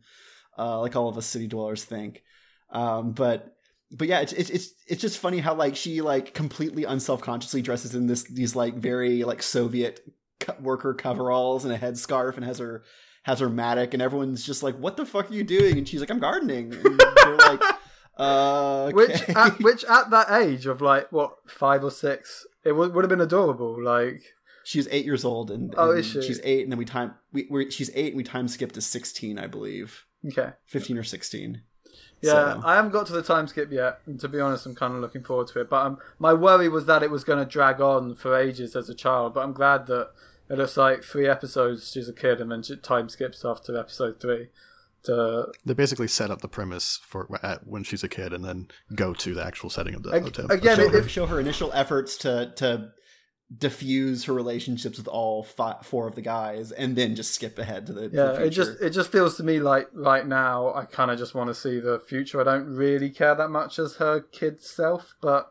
uh, like all of us city dwellers think. Um, but but yeah, it's it's it's it's just funny how like she like completely unself consciously dresses in this these like very like Soviet co- worker coveralls and a headscarf and has her has her mattock and everyone's just like, what the fuck are you doing? And she's like, I'm gardening. And they're like, uh, okay. Which, at, which at that age of like what five or six, it would, would have been adorable. Like, She's eight years old, and, Oh, and is she? she's eight, and then we time we we're, she's eight, and we time skipped to sixteen, I believe, okay, fifteen or sixteen. yeah, So- I haven't got to the time skip yet, and to be honest, I'm kind of looking forward to it. But um, my worry was that it was going to drag on for ages as a child. But I'm glad that it looks like three episodes she's a kid, and then she, time skips after episode three. To They basically set up the premise for at, when she's a kid, and then go to the actual setting of the Ag- hotel. again, show, it- her, if- show her initial efforts to to diffuse her relationships with all fi four of the guys, and then just skip ahead to the yeah, the it just it just feels to me like right now I kind of just want to see the future. I don't really care that much as her kid self, but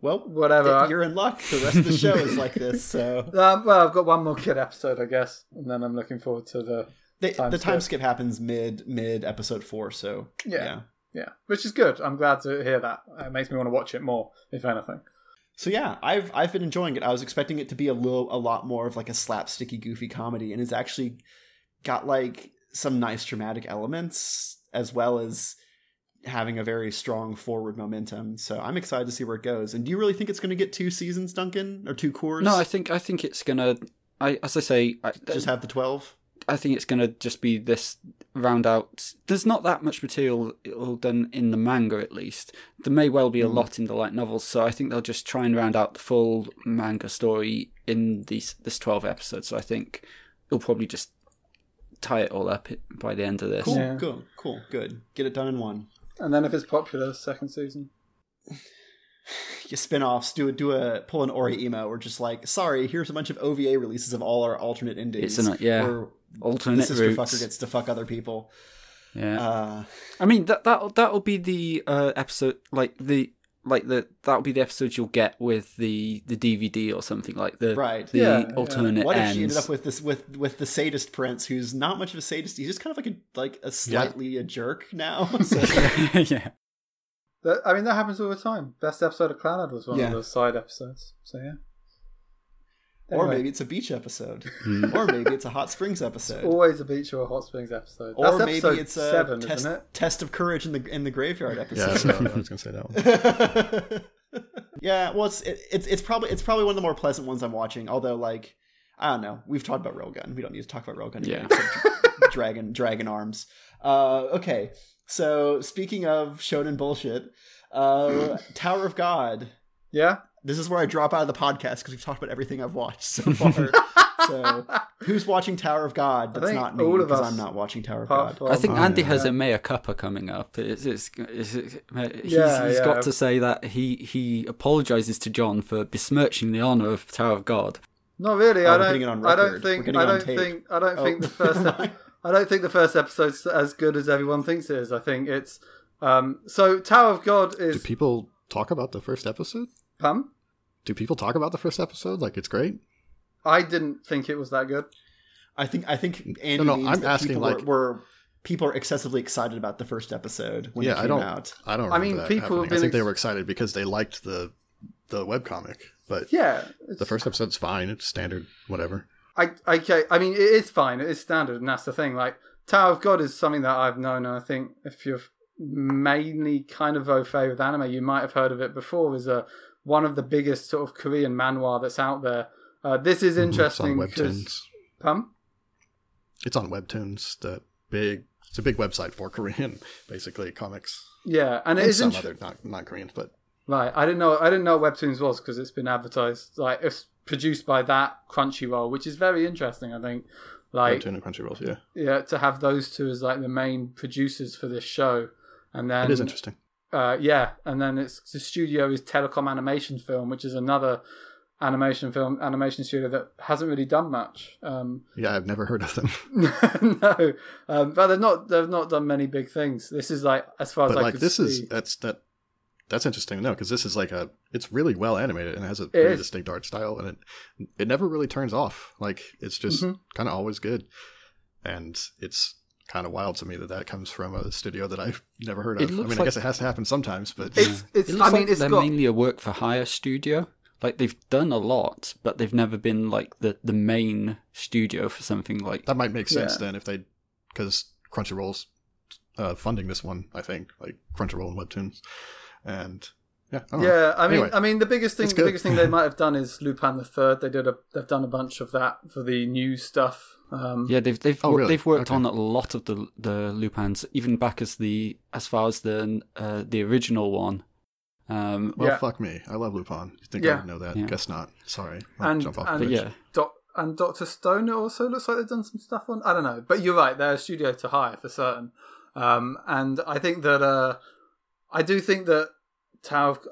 well, whatever. You're in luck. The rest of the show is like this. So Um, well, I've got one more kid episode, I guess, and then I'm looking forward to the the, Time the time skip. skip happens mid mid episode four. So Yeah. yeah. yeah, which is good. I'm glad to hear that. It makes me want to watch it more, if anything. So yeah, I've I've been enjoying it. I was expecting it to be a little a lot more of like a slapsticky, goofy comedy, and it's actually got like some nice dramatic elements as well as having a very strong forward momentum. So I'm excited to see where it goes. And do you really think it's going to get two seasons, Duncan, or two cours? No, I think I think it's gonna. I as I say, I, just have the twelve. I think it's gonna just be this round out. There's not that much material done in the manga, at least. There may well be a Mm. lot in the light novels, so I think they'll just try and round out the full manga story in these this twelve episodes. So I think it'll probably just tie it all up by the end of this. Cool, Yeah. cool, cool, good. Get it done in one. And then if it's popular, second season. You spin-offs, do a do a pull an Oreimo, or just like, sorry, here's a bunch of OVA releases of all our alternate endings. It's an- yeah. where the Alternate sister routes. fucker gets to fuck other people. Yeah. Uh, I mean that that that'll be the uh, episode like the like the that'll be the episode you'll get with the the DVD or something like the Right. the Yeah, yeah. alternate what if she ended up with this with with the sadist prince, who's not much of a sadist? He's just kind of like a like a slightly a jerk now. So, yeah. That, I mean, that happens all the time. Best episode of Clannad was one Yeah. of those side episodes. So yeah. Or maybe it's a beach episode, Mm. or maybe it's a hot springs episode, always a beach or a hot springs episode. or maybe episode it's a seven, test, isn't it? test of courage in the in the graveyard yeah, episode. so I was gonna say that one. yeah, well, it's it, it's it's probably it's probably one of the more pleasant ones I'm watching. Although, like, I don't know, we've talked about Railgun. We don't need to talk about Railgun again. Yeah. dragon dragon arms. Uh, okay, so speaking of shonen bullshit, uh, Tower of God. Yeah. This is where I drop out of the podcast because we've talked about everything I've watched so far. so, who's watching Tower of God? That's think not me all of because us, I'm not watching Tower of God. I think Oh, Andy yeah. has a mea culpa coming up. It's, it's, it's, it's- he's, Yeah, he's yeah. got to say that he, he apologizes to John for besmirching the honor of Tower of God. Not really. Oh, I we're it don't. on I don't think. I don't think. I don't Oh, think the first. never mind. I don't think the first episode's as good as everyone thinks it is. I think it's. Um, so Tower of God is. Do people talk about the first episode? Pum? Do people talk about the first episode? Like it's great. I didn't think it was that good. I think I think Andy no, means I'm that asking, people like- were, were people are excessively excited about the first episode when Yeah, it I came don't- out. I don't. I mean, that people have been I think they were excited because they liked the the webcomic, but Yeah. The first episode's fine. It's standard, whatever. I okay. I mean, it is fine. It is standard, and that's the thing. Like Tower of God is something that I've known, and I think if you're mainly kind of au fait with anime, you might have heard of it before. Is a one of the biggest sort of Korean manhwa that's out there. Uh, this is interesting. It's on because Webtoons. pum. It's on Webtoons. The big. It's a big website for Korean, basically comics. Yeah, and it And is some int- other not not Koreans, but right. I didn't know. I didn't know what Webtoons was because it's been advertised. Like it's produced by that Crunchyroll, which is very interesting. I think. Like Webtoon and Crunchyrolls. Yeah, yeah, to have those two as like the main producers for this show, and then it is interesting. Uh, yeah, and then it's the studio is Telecom Animation Film, which is another animation film animation studio that hasn't really done much. Um, Yeah, I've never heard of them, no, um, but they've not they've not done many big things. This is like as far as but I like this see. is that's that. That's interesting to know because this is like a. It's really well animated and has a pretty is. distinct art style, and it it never really turns off. Like it's just Mhm. kind of always good, and it's kind of wild to me that that comes from a studio that I've never heard of. I looks mean, I guess it has to happen sometimes, but It's it's. It looks I mean, like it's they're got mainly a work for hire studio. Like they've done a lot, but they've never been like the, the main studio for something like that might make sense Yeah. then if they because Crunchyroll's uh, funding this one. I think like Crunchyroll and Webtoons, and yeah, I. Yeah, I mean, Anyway, I mean, the biggest thing, the biggest thing they might have done is Lupin the Third. They did a, they've done a bunch of that for the new stuff. Um, Yeah, they've they've Oh, really? they've worked Okay. on a lot of the the Lupins, even back as the as far as the uh, the original one. Um, Well, Yeah. fuck me. I love Lupin. You think Yeah. I would know that? Yeah. Guess not. Sorry. I'll And- jump off and- the yeah, Doc, and Doctor Stone. It also looks like they've done some stuff on. I don't know, but you're right. They're a studio to hire for certain. Um, and I think that uh, I do think that Tower of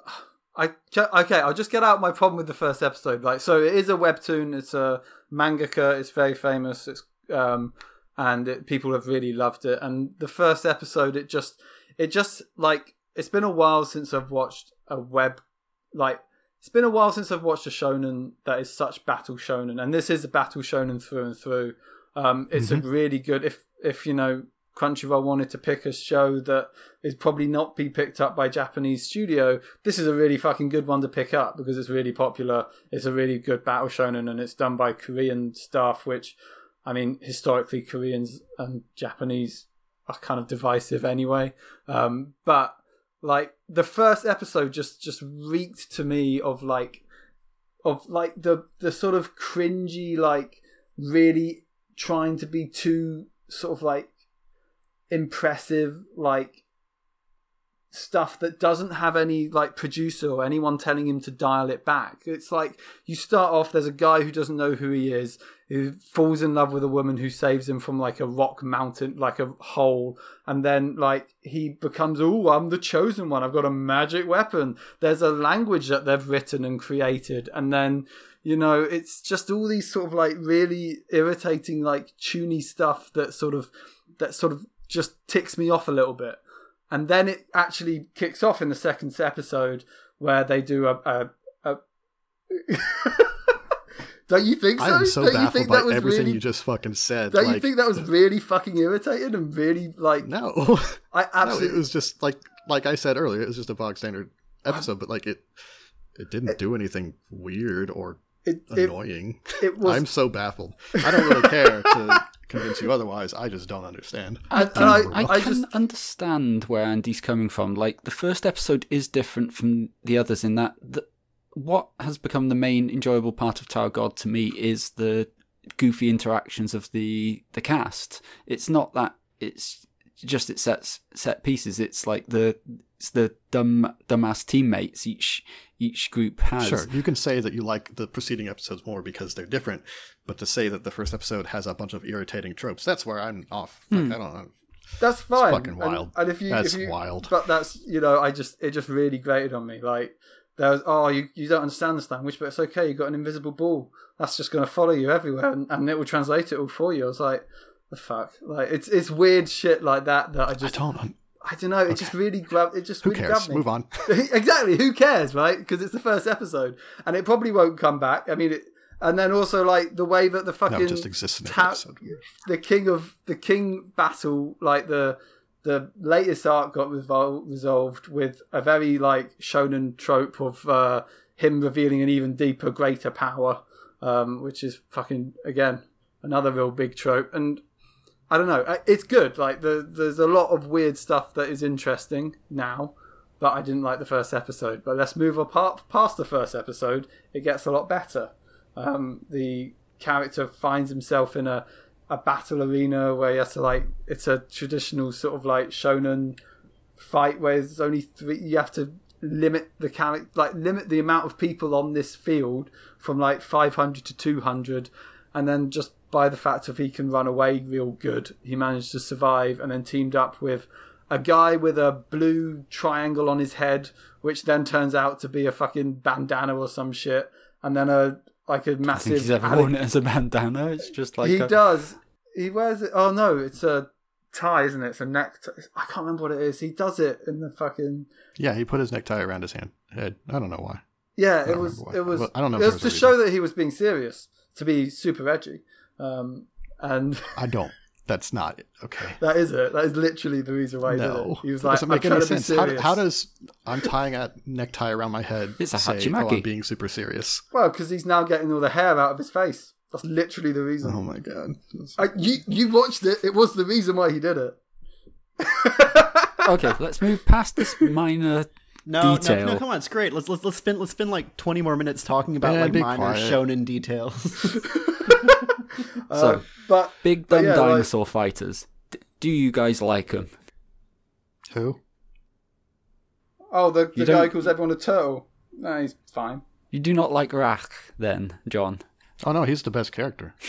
I okay. I'll just get out my problem with the first episode. Like, so it is a webtoon. It's a mangaka. It's very famous. It's um, and it, people have really loved it. And the first episode, it just, it just like it's been a while since I've watched a web like it's been a while since I've watched a shonen that is such battle shonen, and this is a battle shonen through and through. Um, it's mm-hmm. a really good if if you know Crunchyroll wanted to pick a show that is probably not be picked up by Japanese studio, this is a really fucking good one to pick up because it's really popular. It's a really good battle shonen and it's done by Korean staff, which, I mean, historically Koreans and Japanese are kind of divisive anyway. Um, but like the first episode just just reeked to me of like of like the the sort of cringy like really trying to be too sort of like impressive like stuff that doesn't have any like producer or anyone telling him to dial it back. It's like you start off there's a guy who doesn't know who he is, who falls in love with a woman who saves him from like a rock mountain like a hole and then like he becomes oh I'm the chosen one. I've got a magic weapon. There's a language that they've written and created and then you know it's just all these sort of like really irritating like tuny stuff that sort of that sort of just ticks me off a little bit. And then it actually kicks off in the second episode where they do a. a, a don't you think so? I am so don't baffled by everything really, you just fucking said. Don't like, you think that was really fucking irritating and really like? No, I absolutely. No, it was just like like I said earlier. It was just a bog standard episode, but like it, it didn't it, do anything weird or it, annoying. It, it was. I'm so baffled. I don't really care to convince you otherwise. I just don't understand. I, I, I, I can just... understand where Andy's coming from. Like the first episode is different from the others in that the, what has become the main enjoyable part of Tower God to me is the goofy interactions of the the cast. It's not that it's just it sets set pieces. It's like the it's the dumb dumbass teammates each each group has. Sure, you can say that you like the preceding episodes more because they're different, but to say that the first episode has a bunch of irritating tropes, that's where I'm off. Like, hmm. I don't know. That's fine. It's fucking wild. And, and if you, that's if you, wild. But that's you know, I just it just really grated on me. Like there was, oh, you you don't understand this language, but it's okay. You've got an invisible ball. That's just going to follow you everywhere, and, and it will translate it all for you. I was like, the fuck, like it's it's weird shit like that that I just I don't. I don't know. It okay. just really grabbed. It just who really cares? grabbed me. Move on. exactly. Who cares, right? Because it's the first episode, and it probably won't come back. I mean, it, and then also like the way that the fucking no, just exists in ta- episode. the king of the king battle, like the the latest arc got revol- resolved with a very like shonen trope of uh, him revealing an even deeper, greater power, um, which is fucking again another real big trope. And I don't know. It's good. Like the, there's a lot of weird stuff that is interesting now, but I didn't like the first episode. But let's move apart past the first episode. It gets a lot better. Um, the character finds himself in a a battle arena where he has to like it's a traditional sort of like shonen fight where there's only three. You have to limit the character like limit the amount of people on this field from like 500 to 200 and then just by the fact of he can run away real good, he managed to survive and then teamed up with a guy with a blue triangle on his head, which then turns out to be a fucking bandana or some shit, and then a like a massive. he's ever worn it as a bandana. It's just like he a... does. He wears it. Oh no, it's a tie, isn't it? It's a necktie. I can't remember what it is. He does it in the fucking. Yeah, he put his necktie around his hand head. I don't know why. Yeah, it was. It was. I don't know. It was to show that he was being serious, to be super edgy. Um, and I don't. That's not it. Okay. That is it. That is literally the reason why he no, did it. He was like, doesn't make any sense. How, how, does I'm tying a necktie around my head it's a say, hachimaki. oh, I'm being super serious? Well, because he's now getting all the hair out of his face. That's literally the reason. Oh my god! I, you you watched it. It was the reason why he did it. okay, let's move past this minor no, detail. No, no, come on, it's great. Let's let's let's spend let's spend like twenty more minutes talking about yeah, like minor quiet. shonen details. so, uh, but big dumb but yeah, dinosaur like... fighters. D- do you guys like them? Who? Oh, the, the guy calls everyone a turtle. No, he's fine. You do not like Rak, then, John? Oh no, he's the best character.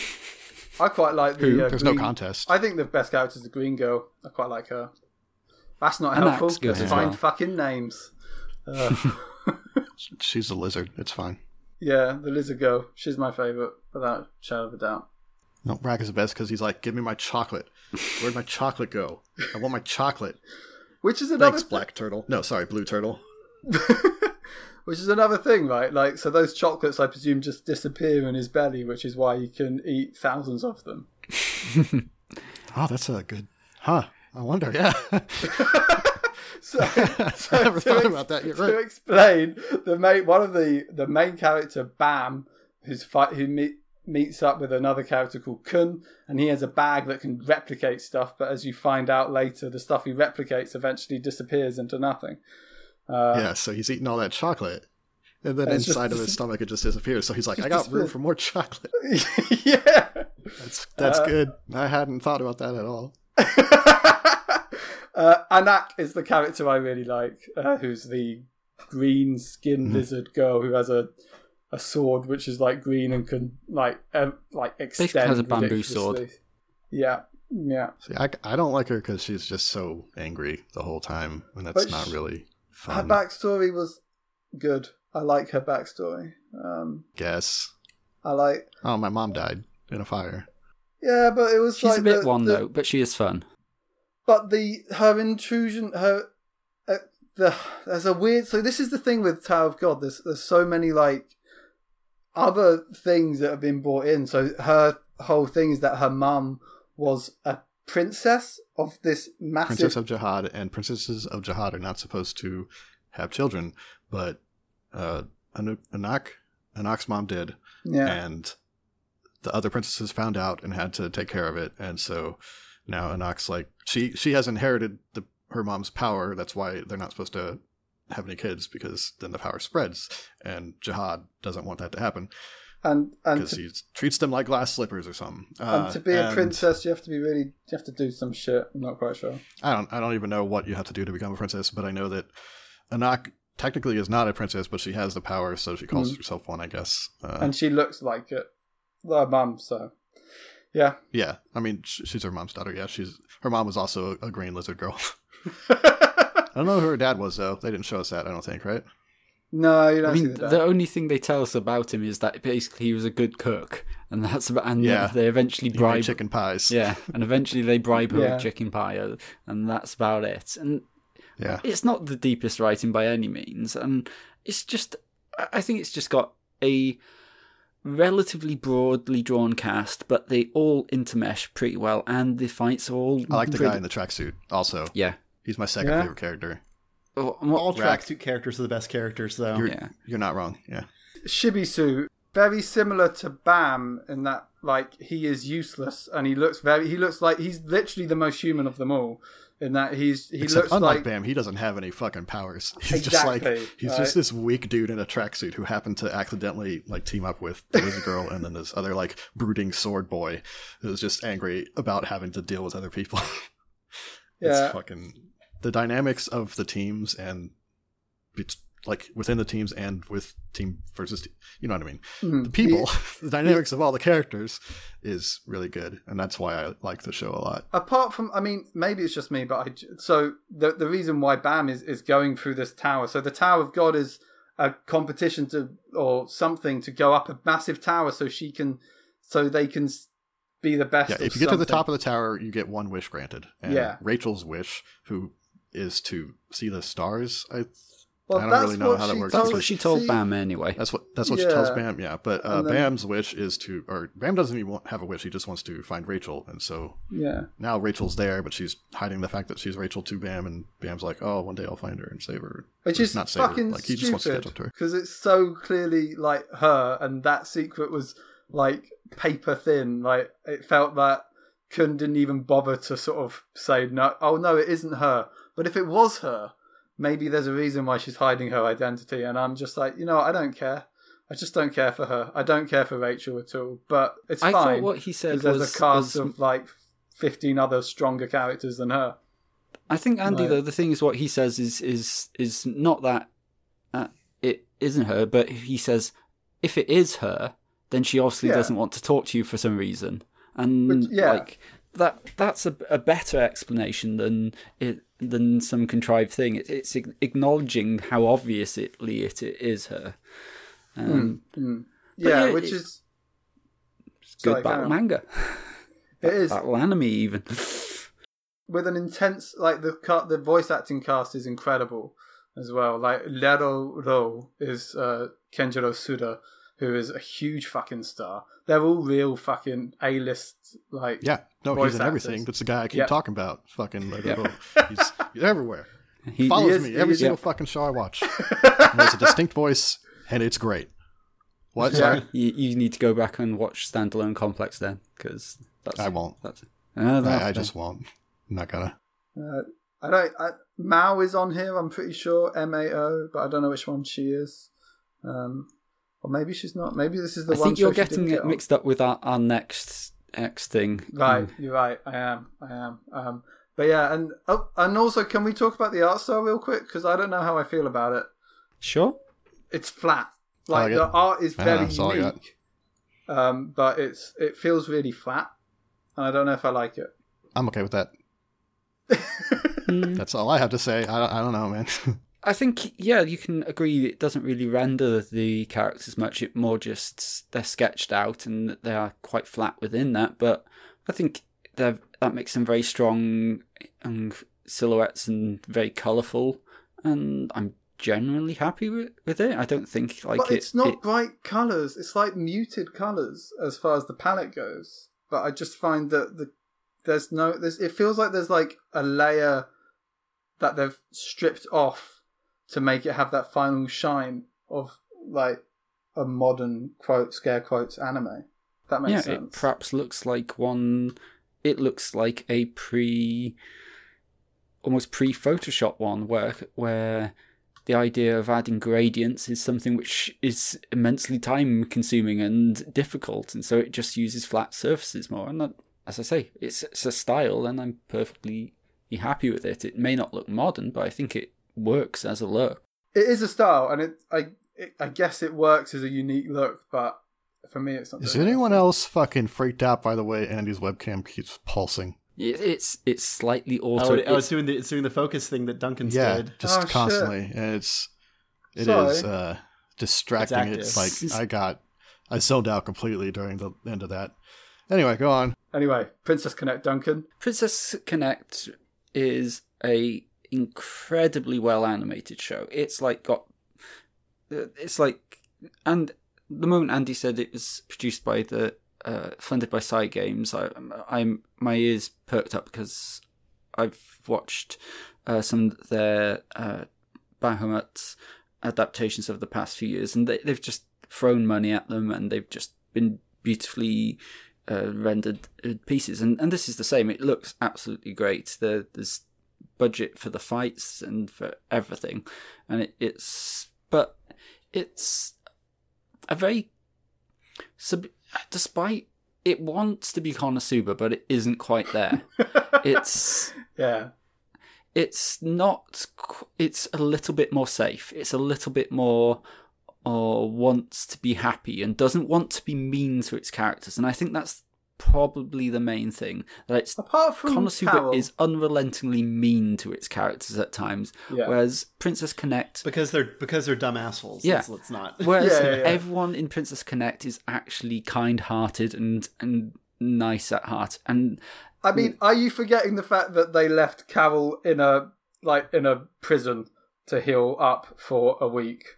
I quite like the. Uh, There's green... no contest. I think the best character is the Green Girl. I quite like her. That's not helpful. Let's find well. fucking names. Uh. She's a lizard. It's fine. Yeah, the lizard girl. She's my favorite, without a shadow of a doubt. No, Brack is the best because he's like, "Give me my chocolate. Where'd my chocolate go? I want my chocolate." Which is another Thanks, th- black turtle. No, sorry, blue turtle. which is another thing, right? Like, so those chocolates, I presume, just disappear in his belly, which is why he can eat thousands of them. oh, that's a good, huh? I wonder. Yeah. So, so I never thought ex- about that. You're right. To explain, the main one of the the main character, Bam, who's fight who meet, meets up with another character called Khun, and he has a bag that can replicate stuff. But as you find out later, the stuff he replicates eventually disappears into nothing. Uh, yeah, so he's eating all that chocolate. And then inside just, of his stomach, it just disappears. So he's like, "I got room for more chocolate." yeah, that's that's uh, good. I hadn't thought about that at all. Uh, Anak is the character I really like, uh, who's the green skinned mm-hmm. lizard girl who has a a sword which is like green and can like um, like extend. Basically has a bamboo sword. Yeah, yeah. See, I, I don't like her because she's just so angry the whole time, and that's but not really fun. Her backstory was good. I like her backstory. Um, Guess. I like. Oh, my mom died in a fire. Yeah, but it was. She's like a bit the, one the, though, but she is fun. But the her intrusion, her uh, the there's a weird. So this is the thing with Tower of God. There's there's so many like other things that have been brought in. So her whole thing is that her mum was a princess of this massive princess of jahad, and princesses of jahad are not supposed to have children, but uh, Anak Anak's mom did, yeah. and the other princesses found out and had to take care of it, and so now Anak's like she she has inherited the her mom's power. That's why they're not supposed to have any kids because then the power spreads, and Jahad doesn't want that to happen. And because he treats them like glass slippers or something. Uh, and to be a princess, you have to be really, you have to do some shit. I'm not quite sure. I don't, I don't even know what you have to do to become a princess, but I know that Anak technically is not a princess, but she has the power, so she calls mm. herself one, I guess. Uh, and she looks like it, her mum. So, yeah, yeah. I mean, she's her mom's daughter. Yeah, she's her mom was also a green lizard girl. I don't know who her dad was though. They didn't show us that. I don't think, right? No, you don't. I mean, the, the, only thing they tell us about him is that basically he was a good cook, and that's about. And yeah. they eventually bribe chicken pies. Yeah, and eventually they bribe her yeah. with chicken pie, uh, and that's about it. And yeah, it's not the deepest writing by any means, and it's just. I think it's just got a relatively broadly drawn cast, but they all intermesh pretty well, and the fights are all. I like the guy in the tracksuit. Also, yeah, He's my second yeah. favorite character. Well, All tracksuit characters are the best characters, though. You're, yeah. you're not wrong. Yeah. Shibisu, very similar to Bam in that, like, he is useless and he looks very. He looks like he's literally the most human of them all. In that he's he Except looks unlike like Bam, he doesn't have any fucking powers. He's exactly, just like he's right? just this weak dude in a tracksuit who happened to accidentally like team up with the lizard girl and then this other like brooding sword boy who's just angry about having to deal with other people. yeah, it's fucking the dynamics of the teams and like within the teams and with team versus team, you know what I mean. Mm-hmm. The people, the dynamics of all the characters is really good, and that's why I like the show a lot. Apart from, I mean, maybe it's just me, but I, so the the reason why Bam is is going through this tower. So the Tower of God is a competition to or something to go up a massive tower so she can so they can be the best. Yeah, if you get something. to the top of the tower, you get one wish granted. And yeah, Rachel's wish, who is to see the stars. I well, I don't really know how that works. That's what she told see, Bam anyway. That's what that's what yeah. she tells Bam. Yeah, but uh, then, Bam's wish is to, or Bam doesn't even have a wish. He just wants to find Rachel, and so yeah. Now Rachel's there, but she's hiding the fact that she's Rachel to Bam, and Bam's like, "Oh, one day I'll find her and save her." Which is not fucking her. Like he just wants to catch up to her because it's so clearly like her, and that secret was like paper thin. Like it felt that Khun didn't even bother to sort of say no. Oh no, it isn't her but if it was her, maybe there's a reason why she's hiding her identity. And I'm just like, you know, I don't care. I just don't care for her. I don't care for Rachel at all. But it's I fine. what he said there's was, a cast was... of like 15 other stronger characters than her. I think Andy, like... though, the thing is, what he says is is is not that uh, it isn't her, but he says if it is her, then she obviously yeah. doesn't want to talk to you for some reason. And Which, yeah. like that that's a, a better explanation than it than some contrived thing. It, it's acknowledging how obviously it, it is her. Um, mm, mm. Yeah, yeah, which is good battle manga. It is battle anime even. With an intense like the the voice acting cast is incredible as well. Like Lero Ro is uh, Kenjiro Tsuda, who is a huge fucking star. They're all real fucking A list like yeah. No, he's in actors. everything. That's the guy I keep yep. talking about. Fucking Lero yep. He's, he's everywhere. He follows he is, me every single fucking show I watch. he has a distinct voice, and it's great. What? Sorry. You, you, need to go back and watch Standalone Complex then, because that's. I won't. That's. Uh, I, I just won't. I'm not gonna. Uh, I don't. I, Mao is on here. I'm pretty sure M A O, but I don't know which one she is. Um, or maybe she's not. Maybe this is the I one. I think you're getting it mixed up with our, our next next thing. Right, mm. you're right. I am. I am. Um, but yeah, and oh, and also, can we talk about the art style real quick? Because I don't know how I feel about it. Sure. It's flat. Like, like the art is very unique, um, but it's it feels really flat, and I don't know if I like it. I'm okay with that. That's all I have to say. I, I don't know, man. I think yeah, you can agree. It doesn't really render the characters much. It more just they're sketched out and they are quite flat within that. But I think that makes them very strong and silhouettes and very colourful. And I'm generally happy with, with it. I don't think like but it, it's not it... bright colours. It's like muted colours as far as the palette goes. But I just find that the there's no there's it feels like there's like a layer that they've stripped off to make it have that final shine of like a modern quote scare quotes anime. That makes yeah, sense. it perhaps looks like one. It looks like a pre, almost pre Photoshop one where where the idea of adding gradients is something which is immensely time consuming and difficult, and so it just uses flat surfaces more. And that, as I say, it's, it's a style, and I'm perfectly happy with it. It may not look modern, but I think it works as a look. It is a style, and it I it, I guess it works as a unique look, but for me, it's not. Is anyone else fucking freaked out by the way Andy's webcam keeps pulsing? It's it's slightly auto. Oh, was doing the it's doing the focus thing that Duncan's yeah, did. just oh, constantly, shit. and it's it Sorry. is uh, distracting. It's, it's like I got I zoned out completely during the end of that. Anyway, go on. Anyway, Princess Connect, Duncan. Princess Connect is a incredibly well animated show. It's like got it's like and the moment Andy said it was produced by the uh, funded by Cygames, I, I'm my ears perked up because I've watched uh, some of their uh, Bahamut adaptations of the past few years, and they, have just thrown money at them, and they've just been beautifully uh, rendered uh, pieces. And and this is the same. It looks absolutely great. The, there's budget for the fights and for everything, and it, it's but it's a very sub despite it wants to be Konosuba, but it isn't quite there. it's yeah. It's not. It's a little bit more safe. It's a little bit more, or wants to be happy and doesn't want to be mean to its characters. And I think that's probably the main thing that it's apart from Konosuba Carol. is unrelentingly mean to its characters at times, yeah. whereas Princess Connect because they're because they're dumb assholes. Yeah, let's, let's not. Whereas yeah, yeah, everyone in Princess Connect is actually kind-hearted and and nice at heart. And I mean, are you forgetting the fact that they left Carol in a like in a prison to heal up for a week?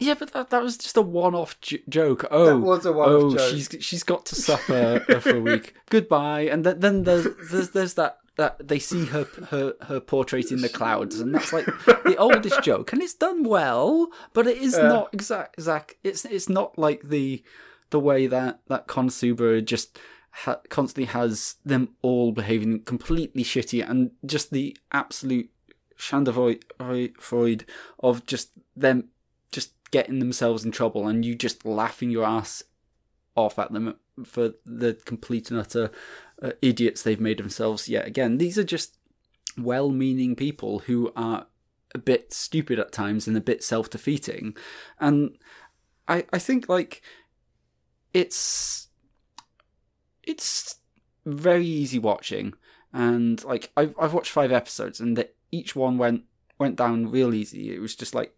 Yeah, but that, that was just a one-off j- joke. Oh, that was a one-off oh, joke. she's she's got to suffer for a week. Goodbye. And then, then there's, there's there's that that they see her her her portrait in the clouds, and that's like the oldest joke, and it's done well, but it is yeah. not exact exact. It's it's not like the the way that that Konosuba just ha- constantly has them all behaving completely shitty, and just the absolute Schadenfreude of just them getting themselves in trouble and you just laughing your ass off at them for the complete and utter uh, idiots they've made themselves yet again. These are just well meaning people who are a bit stupid at times and a bit self defeating. And I, I think, like, it's it's very easy watching, and like I've I've watched five episodes, and each one went went down real easy. It was just like,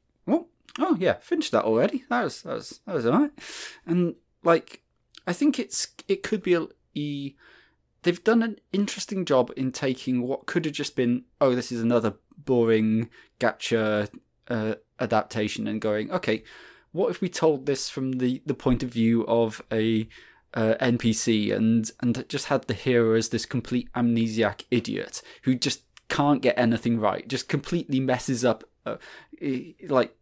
oh, yeah, finished that already. That was that was that was alright. And like, I think it's it could be a, a they've done an interesting job in taking what could have just been, oh, this is another boring gacha uh, adaptation, and going, okay, what if we told this from the the point of view of a uh, NPC and and just had the hero as this complete amnesiac idiot who just can't get anything right, just completely messes up, uh, like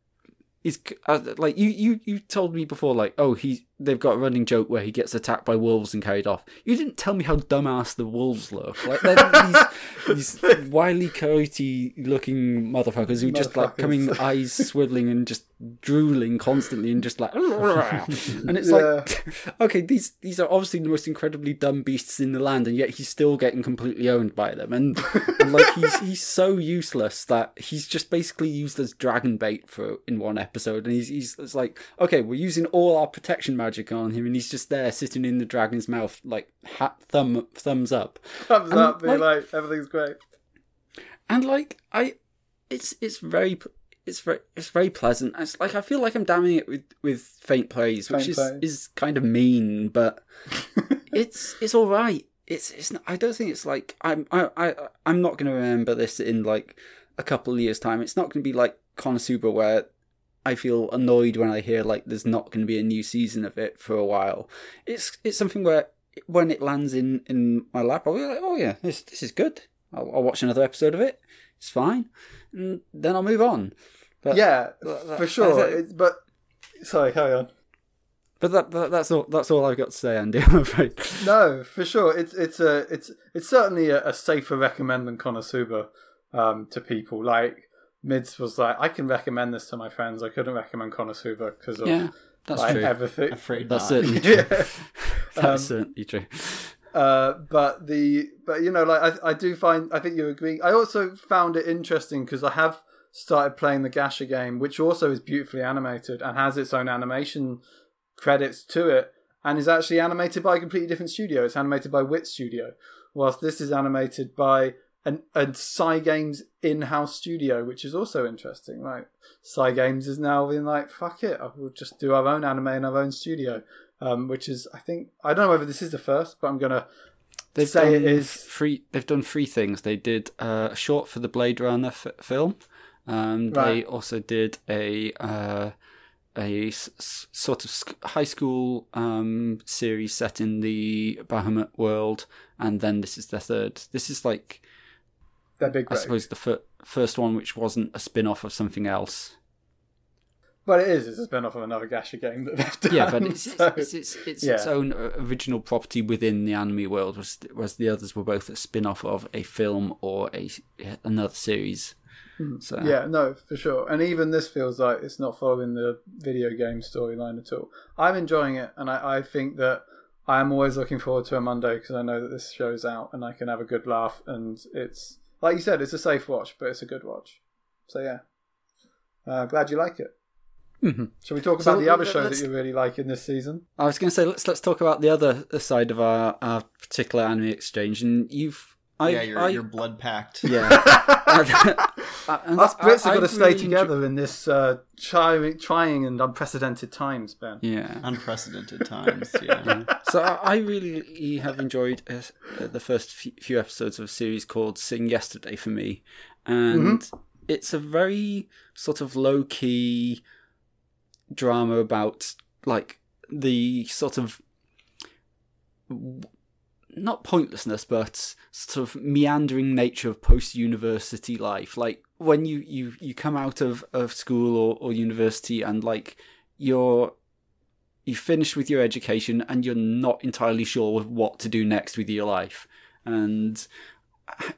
is uh, like you, you you told me before like oh he they've got a running joke where he gets attacked by wolves and carried off. You didn't tell me how dumbass the wolves look. Like these, these wily coyote looking motherfuckers who just like coming eyes swiveling and just drooling constantly and just like and it's yeah. like okay these these are obviously the most incredibly dumb beasts in the land and yet he's still getting completely owned by them. And, and like he's he's so useless that he's just basically used as dragon bait for in one episode episode, and he's he's it's like, okay, we're using all our protection magic on him, and he's just there sitting in the dragon's mouth, like hat, thumb thumbs up, thumbs and, up, like, like everything's great. And like I, it's it's very it's very it's very pleasant. It's like I feel like I'm damning it with with faint praise, faint which is is kind of mean, but it's it's all right. It's it's not, I don't think it's like I'm I I I'm not going to remember this in like a couple of years time. It's not going to be like Konosuba where I feel annoyed when I hear like there's not going to be a new season of it for a while. It's it's something where when it lands in, in my lap, I'll be like, oh yeah, this this is good. I'll, I'll watch another episode of it. It's fine, and then I'll move on. But yeah, that, for sure. but sorry, carry on. But that, that, that's all that's all I've got to say, Andy. I'm afraid. No, for sure. It's it's a it's it's certainly a, a safer recommend than Konosuba um, to people. Like Mids was like, I can recommend this to my friends. I couldn't recommend Konosuba because of yeah, that's like, true. everything. Afraid that's certainly true. that's um, certainly true. Uh, but the but you know like I I do find I think you're agreeing. I also found it interesting because I have started playing the Gacha game, which also is beautifully animated and has its own animation credits to it, and is actually animated by a completely different studio. It's animated by Wit Studio, whilst this is animated by an a Cygames in-house studio, which is also interesting. Like Cygames is now being like, "Fuck it, we'll just do our own anime in our own studio," um, which is, I think, I don't know whether this is the first, but I'm gonna they've say it is free. They've done three things. They did uh, a short for the Blade Runner f- film. Um, right. They also did a uh, a s- sort of sc- high school um, series set in the Bahamut world, and then this is their third. This is like their big. Break. I suppose the fir- first one, which wasn't a spin off of something else. But it is. It's a spin off of another Gacha game that they've done. Yeah, but it's so, it's, it's, it's yeah. its own original property within the anime world, whereas, whereas the others were both a spin off of a film or a another series. Hmm. So yeah, no, for sure. And even this feels like it's not following the video game storyline at all. I'm enjoying it, and I, I think that I'm always looking forward to a Monday because I know that this show's out and I can have a good laugh, and it's like you said, it's a safe watch, but it's a good watch. So yeah, uh, glad you like it. Mm-hmm. Shall we talk so about the other show that you really like in this season? I was going to say let's let's talk about the other side of our, our particular anime exchange, and you've I, yeah, you're, I, you're blood packed. Yeah. Us Brits have got to stay really together enjoy... in this uh, trying, trying and unprecedented times, Ben. Yeah. Unprecedented times, yeah. yeah. So I really have enjoyed uh, the first few episodes of a series called Sing Yesterday for me. And mm-hmm. it's a very sort of low key drama about, like, the sort of not pointlessness, but sort of meandering nature of post university life. Like when you, you, you come out of, of school or, or university and like you're you finish with your education and you're not entirely sure what to do next with your life. And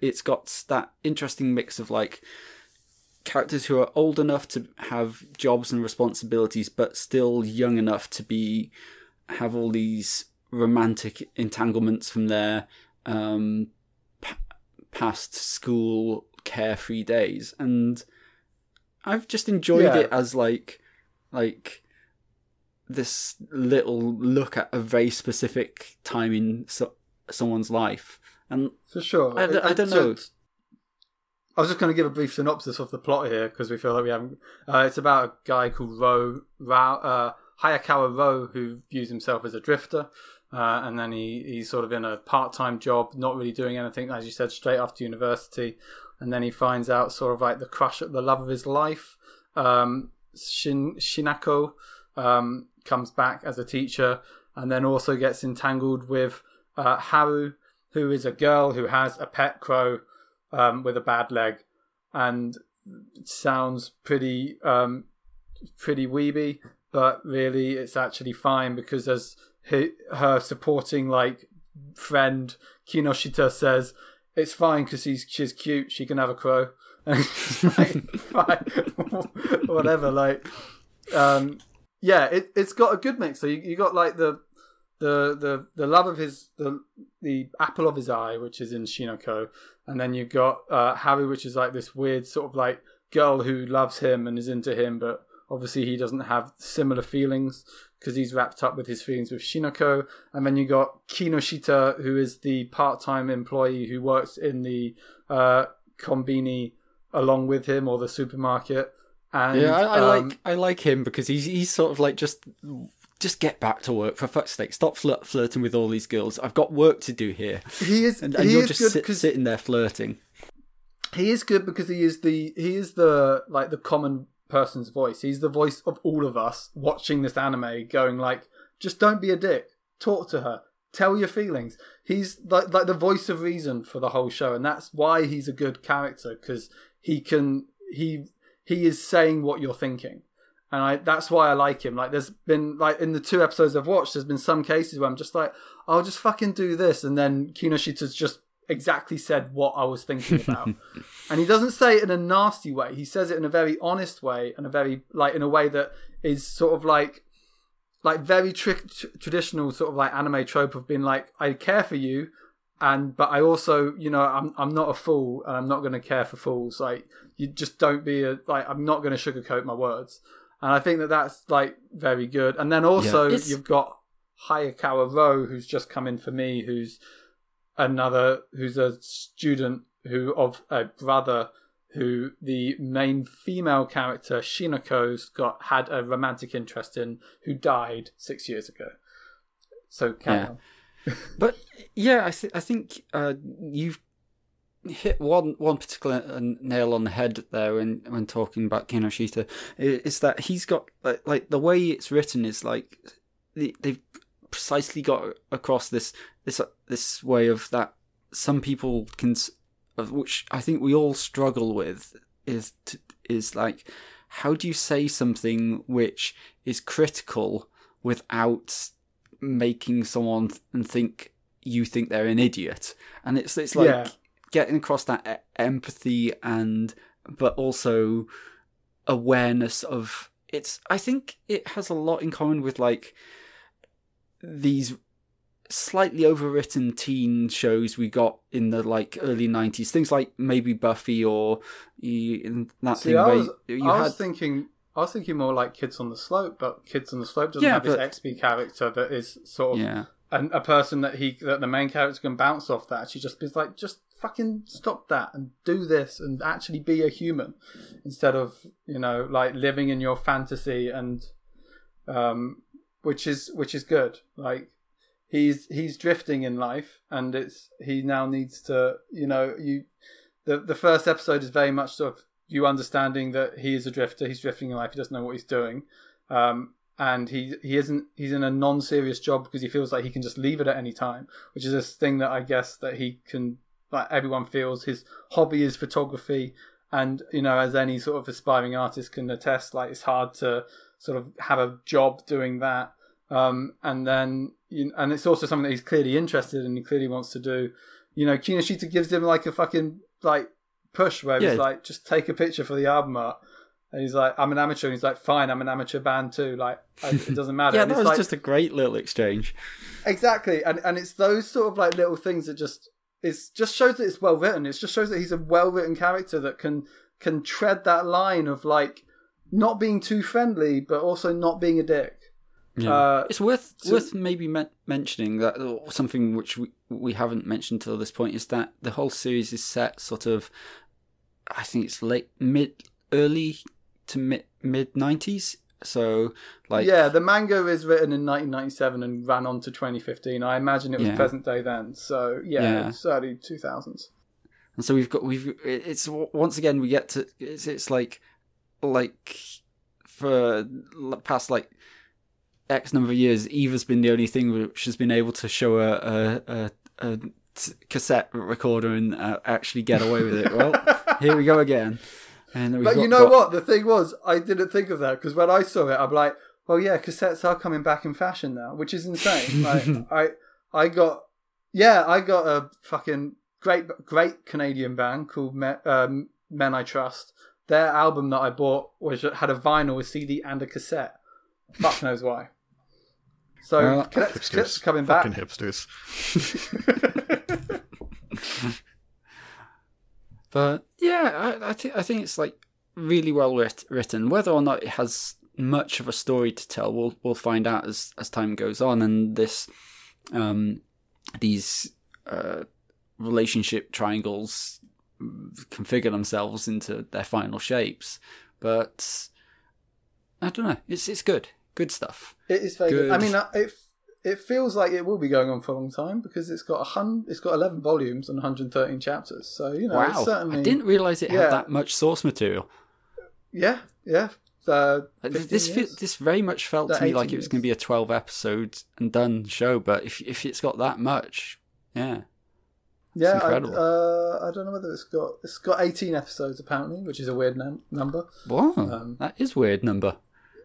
it's got that interesting mix of like characters who are old enough to have jobs and responsibilities but still young enough to be have all these romantic entanglements from their um, p- past school carefree days, and I've just enjoyed yeah. it as like like this little look at a very specific time in so, someone's life, and for sure, I, I, I don't know. I was just going to give a brief synopsis of the plot here because we feel like we haven't. Uh, it's about a guy called Ro, Ra, uh, Hayakawa Ro who views himself as a drifter. Uh, and then he, he's sort of in a part-time job, not really doing anything, as you said, straight after university. And then he finds out sort of like the crush, the love of his life. Um, Shin, Shinako um, comes back as a teacher, and then also gets entangled with uh, Haru, who is a girl who has a pet crow um, with a bad leg, and sounds pretty um, pretty weeby, but really it's actually fine because as her supporting like friend Kinoshita says, it's fine because she's she's cute. She can have a crow. like, whatever. Like, um, yeah, it it's got a good mix. So you, you got like the the the the love of his the the apple of his eye, which is in Shinako, and then you've got uh, Harry, which is like this weird sort of like girl who loves him and is into him, but obviously he doesn't have similar feelings because he's wrapped up with his feelings with Shinako. And then you got Kinoshita, who is the part-time employee who works in the uh, kombini along with him or the supermarket. And, yeah, I, I um, like I like him because he's he's sort of like just just get back to work for fuck's sake. Stop flirt, flirting with all these girls. I've got work to do here. He is, and, and he you're is just good sit, sitting there flirting. He is good because he is the he is the like the common person's voice. He's the voice of all of us watching this anime, going like, just don't be a dick. Talk to her. Tell your feelings. He's like like the voice of reason for the whole show, and that's why he's a good character because he can he he is saying what you're thinking and I that's why I like him. Like there's been like in the two episodes I've watched, there's been some cases where I'm just like, I'll just fucking do this, and then Kinoshita's just exactly said what I was thinking about, and he doesn't say it in a nasty way. He says it in a very honest way and a very like in a way that is sort of like like very tr- traditional sort of like anime trope of being like I care for you and but I also you know I'm I'm not a fool and I'm not going to care for fools like you just don't be a like I'm not going to sugarcoat my words and I think that that's like very good. And then also yeah, you've got Hayakawa Ro, who's just come in for me, who's another who's a student who of a brother who the main female character Shinako's got had a romantic interest in, who died six years ago. So yeah. but yeah, I, th- I think uh, you've hit one one particular uh, nail on the head there when when talking about Kinoshita is that he's got like, like the way it's written is like they've precisely got across this this uh, this way of that some people can which I think we all struggle with is to, is like how do you say something which is critical without making someone and think you think they're an idiot? And it's it's like yeah. getting across that empathy and but also awareness of it's i think it has a lot in common with like these slightly overwritten teen shows we got in the like early 90s things like maybe buffy or you, that See, thing I was, you I had... was thinking I was thinking more like Kids on the Slope, but Kids on the Slope doesn't yeah, have but... this XP character that is sort of yeah. a, a person that he that the main character can bounce off. That she just is like just fucking stop that and do this and actually be a human instead of you know like living in your fantasy and um which is which is good. Like he's he's drifting in life and it's he now needs to you know you the the first episode is very much sort of you understanding that he is a drifter he's drifting in life he doesn't know what he's doing. Um and he he isn't he's in a non-serious job because he feels like he can just leave it at any time which is this thing that i guess that he can like everyone feels his hobby is photography and you know as any sort of aspiring artist can attest like it's hard to sort of have a job doing that um, and then you know, and it's also something that he's clearly interested in he clearly wants to do you know Kinoshita gives him like a fucking like push where yeah. he's like just take a picture for the album art and he's like, I'm an amateur. And he's like, fine, I'm an amateur band too. Like, it doesn't matter. yeah, that was like, just a great little exchange. Exactly. And and it's those sort of like little things that just it just shows that it's well written. It just shows that he's a well written character that can can tread that line of like not being too friendly, but also not being a dick. Yeah. Uh, it's worth so, worth maybe me- mentioning that something which we we haven't mentioned till this point is that the whole series is set sort of, I think it's late mid early to mid mid nineties. So like yeah, the manga is written in 1997 and ran on to 2015. I imagine it was yeah. present day then. So yeah, yeah. it's early 2000s. And so we've got we've it's once again we get to it's it's like like for past like X number of years, Eva's been the only thing which has been able to show a a, a, a cassette recorder and uh, actually get away with it. Well, here we go again. And but you know got... what? The thing was, I didn't think of that because when I saw it, I'm like, well, yeah, cassettes are coming back in fashion now, which is insane. like, I I got yeah, I got a fucking great great Canadian band called Me, um, Men I Trust. Their album that I bought was had a vinyl, a CD, and a cassette. Fuck knows why. So well, cassettes, coming back. Fucking hipsters. but yeah, I, I think I think it's like really well writ- written. Whether or not it has much of a story to tell, we'll we'll find out as as time goes on. And this, um, these uh, relationship triangles configure themselves into their final shapes. But I don't know. It's it's good. Good stuff. It is very good. good. I mean, uh, it it feels like it will be going on for a long time because it's got a hun- it's got eleven volumes and 113 chapters. So you know, wow, certainly... I didn't realize it yeah. had that much source material. Yeah, yeah. Uh, this this very much felt to me like it was going to be a 12 episode and done show, but if if it's got that much, yeah. Yeah, I, uh, I don't know whether it's got it's got 18 episodes apparently, which is a weird num- number. Wow, um, that is weird number.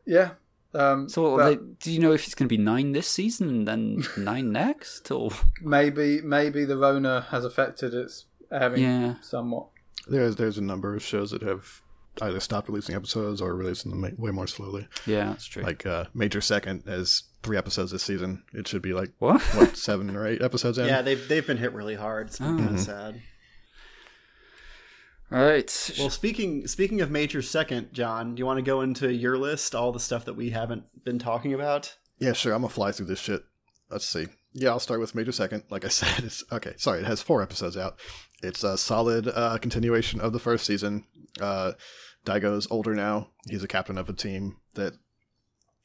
Yeah. Um, so, but, do you know if it's going to be nine this season and then nine next, or maybe maybe the Rona has affected its airing yeah. somewhat? There's there's a number of shows that have either stopped releasing episodes or releasing them way more slowly. Yeah, that's true. Like uh, Major Second has three episodes this season. It should be like what, what seven or eight episodes in. Yeah, they've they've been hit really hard. It's been oh. kind of sad. All right. Well, speaking speaking of Major Second, John, do you want to go into your list, all the stuff that we haven't been talking about? Yeah, sure. I'm gonna fly through this shit. Let's see. Yeah, I'll start with Major Second. Like I said, it's okay. Sorry, it has four episodes out. It's a solid uh, continuation of the first season. Uh, Daigo's older now. He's a captain of a team that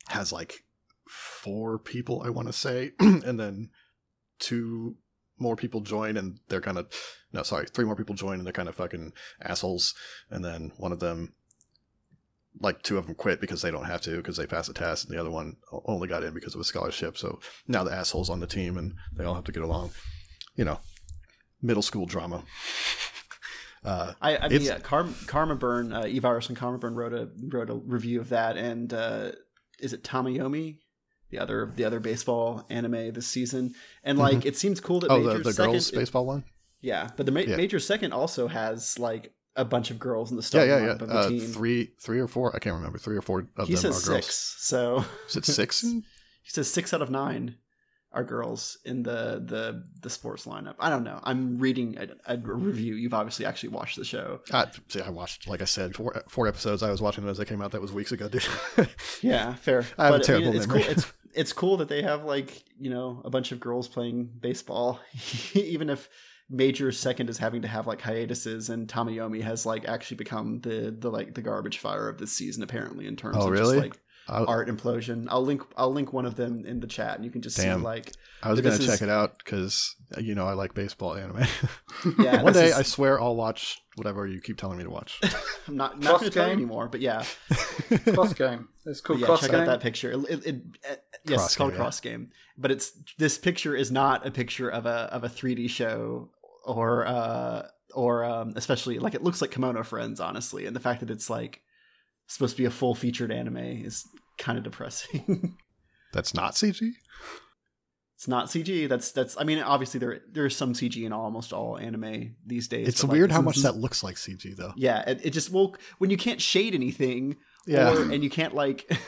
has like four people, I want to say, and then two more people join and they're kind of no, sorry, three more people join and they're kind of fucking assholes, and then one of them. Like two of them quit because they don't have to because they passed a test, and the other one only got in because of a scholarship. So now the assholes on the team, and they all have to get along. You know, middle school drama. Uh, I, I mean, yeah, Car- Karma Burn, uh, Eve Iris and Karma Burn wrote a wrote a review of that, and uh, is it Tamayomi, the other the other baseball anime this season, and like mm-hmm. it seems cool that oh Major the, the second, girls baseball one, yeah, but the ma- yeah. Major Second also has like a bunch of girls in the starting yeah, yeah, yeah. of the uh, team. Three, three or four. I can't remember. Three or four of he them says are girls. Six. So is it six? he says six out of nine are girls in the the the sports lineup. I don't know. I'm reading a, a review. You've obviously actually watched the show. I, see, I watched, like I said, four four episodes. I was watching them as they came out. That was weeks ago, dude. yeah, fair. I have but, a terrible I mean, it's memory. Cool. It's it's cool that they have like you know a bunch of girls playing baseball, even if Major Second is having to have like hiatuses, and Tamayomi has like actually become the the like the garbage fire of this season apparently in terms oh, of really? just like I'll, art implosion. I'll link I'll link one of them in the chat, and you can just damn. see like. I was gonna check is, it out because you know I like baseball anime. yeah, one day is, I swear I'll watch whatever you keep telling me to watch. I'm not not gonna tell anymore, but yeah, cross game. It's called yeah, cross check game. out that picture. It, it, it, yes, cross it's called game, cross yeah. game, but it's this picture is not a picture of a of a 3D show or uh or um especially like it looks like Kemono Friends honestly, and the fact that it's like supposed to be a full featured anime is kind of depressing. that's not CG. It's not CG. That's that's. I mean, obviously there there's some CG in almost all anime these days. It's weird like, how much that looks like CG though. Yeah, it, it just well when you can't shade anything, yeah, or, and you can't like.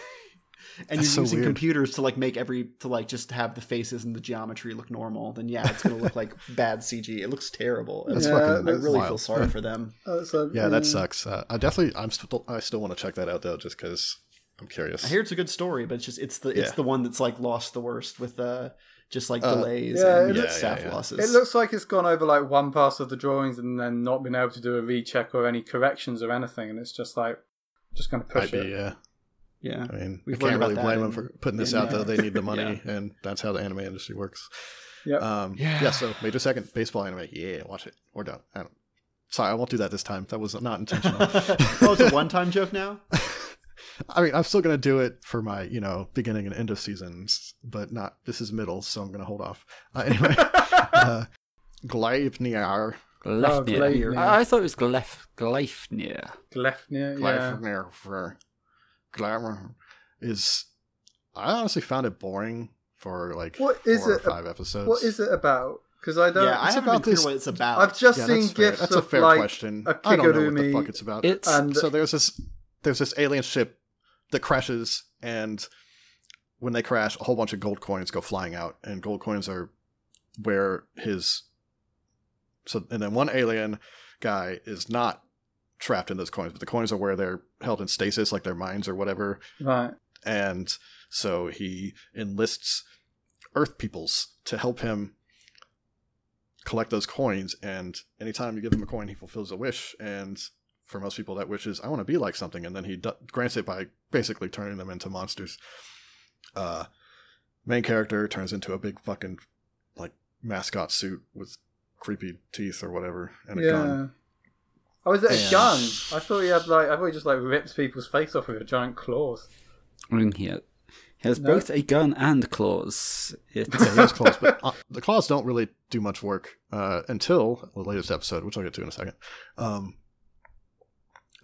and That's you're using so computers to like make every to like just have the faces and the geometry look normal, then yeah, it's gonna look like bad CG. It looks terrible. That's yeah, fucking. I really wild. feel sorry for them. yeah, that sucks. Uh, I definitely, I'm still, I still want to check that out though, just because I'm curious. I hear it's a good story, but it's just it's the it's Yeah. the one that's like lost the worst with uh just like Uh, delays yeah, and it looks- staff yeah, yeah. losses. It looks like it's gone over like one pass of the drawings and then not been able to do a recheck or any corrections or anything, and it's just like just going to push Might be, it. yeah. Yeah. I mean, We've we can't really blame them for putting this out, though. uh, They need the money, and that's how the anime industry works. Yep. Um, Yeah. yeah. So major second baseball anime. Yeah, watch it. We're done. I don't, sorry, I won't do that this time. That was not intentional. oh, it's a one-time joke now. I mean, I'm still gonna do it for my, you know, beginning and end of seasons, but not. This is middle, so I'm gonna hold off. Uh, anyway, uh, Gleipnir. Gleifnir. Gleifnir. I, I thought it was Glef Gleifnir. Glefnir, yeah. Gleipnir for Glamour is. I honestly found it boring for like What four is or it- five episodes. What is it about? Because I don't. yeah, I haven't been about clear this- what it's about. I've just Yeah, seen that's fair. gifs That's a fair like question. a I don't know what the fuck it's about. It's and so there's this there's this alien ship that crashes and when they crash a whole bunch of gold coins go flying out and gold coins are where his so and then one alien guy is not trapped in those coins but the coins are where they're held in stasis like their minds or whatever. Right. and so he enlists earth peoples to help him collect those coins. And anytime you give him a coin he fulfills a wish. And for most people that wish is i want to be like something. And then he d- grants it by basically turning them into monsters. Uh main character turns into a big fucking like mascot suit with creepy teeth or whatever and a Yeah. gun Oh, is it a And- gun? I thought he had like I thought he just like rips people's face off with a giant claws. In here. He has No? both a gun and claws. It, yeah, he has claws, but uh, the claws don't really do much work uh, until the latest episode, which I'll get to in a second. Um,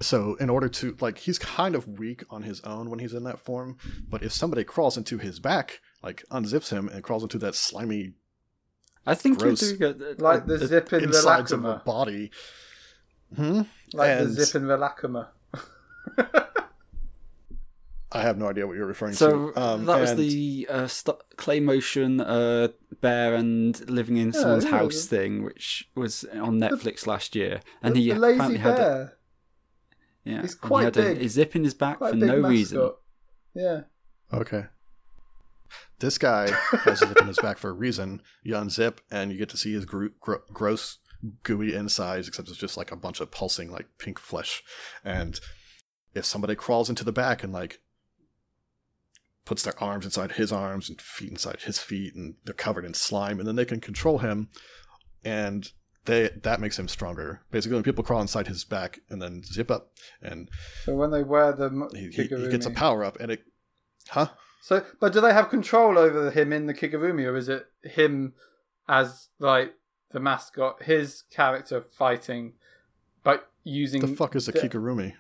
so, in order to like, he's kind of weak on his own when he's in that form. But if somebody crawls into his back, like unzips him and crawls into that slimy I think Gross. you're doing Like the a- zip in insides of a Rilakkuma. body, hmm? Like and- the zip in Rilakkuma. I have no idea what you're referring So to. Um, that was the uh, st- clay motion uh, bear and living in Yeah, someone's yeah. house thing, which was on Netflix last year, and the, he the lazy apparently had a, yeah, He's and he quite had big. A, a zip in his back Quite for no mascot. reason. Yeah. Okay. This guy has a zip in his back for a reason. You unzip, and you get to see his gro- gro- gross, gooey insides, except it's just like a bunch of pulsing, like pink flesh. And if somebody crawls into the back and like puts their arms inside his arms and feet inside his feet, and they're covered in slime, and then they can control him, and they that makes him stronger. Basically, when people crawl inside his back and then zip up, and So when they wear the he, he, he gets a power up, and it, huh? So, but do they have control over him in the Kigurumi, or is it him as like the mascot, his character fighting, but using The fuck is a the- Kigurumi?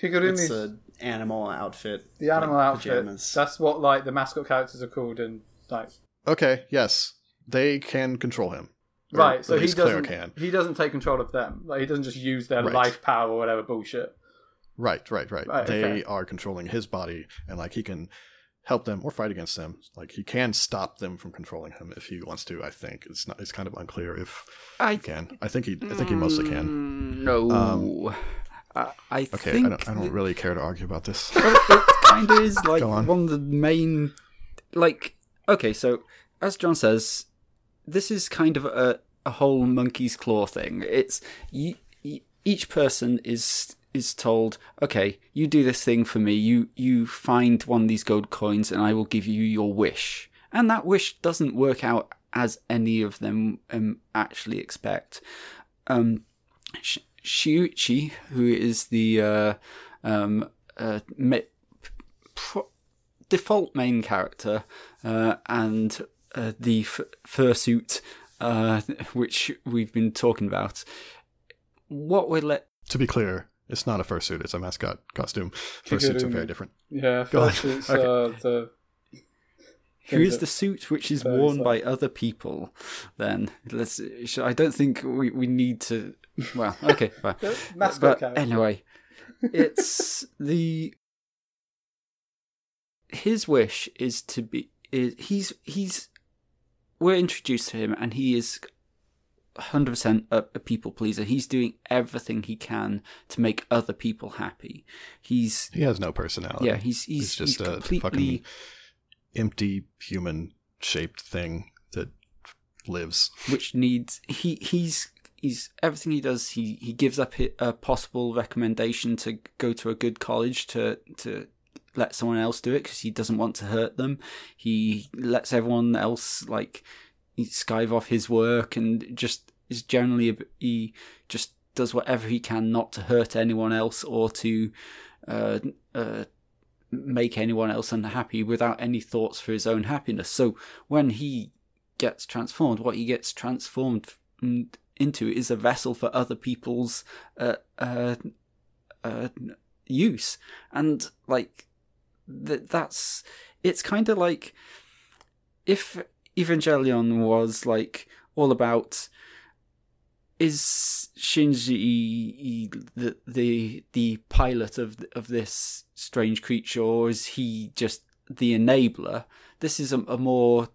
Kigurumi's It's an animal outfit. the animal like outfit. pajamas. That's what like the mascot characters are called, and like Okay, yes, they can control him. Right. So he least Claire doesn't can. he doesn't take control of them. Like he doesn't just use their Right. life power or whatever bullshit. Right, right, right. Right, they okay. are controlling his body, and like he can help them or fight against them. Like he can stop them from controlling him if he wants to. I think it's not. It's kind of unclear if I he can. I think he. I think he mostly can. Mm, No, Um, I, I Okay, think I don't. I don't really care to argue about this. well, it kind of is like on. one of the main like okay so as john says this is kind of a, a whole monkey's claw thing it's you, each person is is told okay you do this thing for me you you find one of these gold coins and i will give you your wish and that wish doesn't work out as any of them um, actually expect um Sh- Shuichi, who is the uh, um, uh, ma- pro- default main character, uh, and uh, the f- fursuit, uh, which we've been talking about. What we're let to be clear, it's not a fursuit. It's a mascot costume. Fursuits are very different. Yeah, Go on. first it's Okay. uh, the who is the suit which is worn sad. by other people? Then let's. sh- I don't think we, we need to. Well, okay, fine. the mascot but character. anyway, it's the his wish is to be is he's he's we're introduced to him and he is 100% a, a people pleaser. He's doing everything he can to make other people happy. He's he has no personality. Yeah, he's he's, he's just he's a completely... fucking empty human shaped thing that lives. Which needs he he's he's everything he does. He he gives up a possible recommendation to go to a good college to to let someone else do it because he doesn't want to hurt them. He lets everyone else like skive off his work and just is generally he just does whatever he can not to hurt anyone else or to uh, uh, make anyone else unhappy without any thoughts for his own happiness. So when he gets transformed, what he gets transformed into is a vessel for other people's uh, uh, uh use, and like that that's it's kind of like if Evangelion was like all about is Shinji the the the pilot of of this strange creature, or is he just the enabler? This is a, a more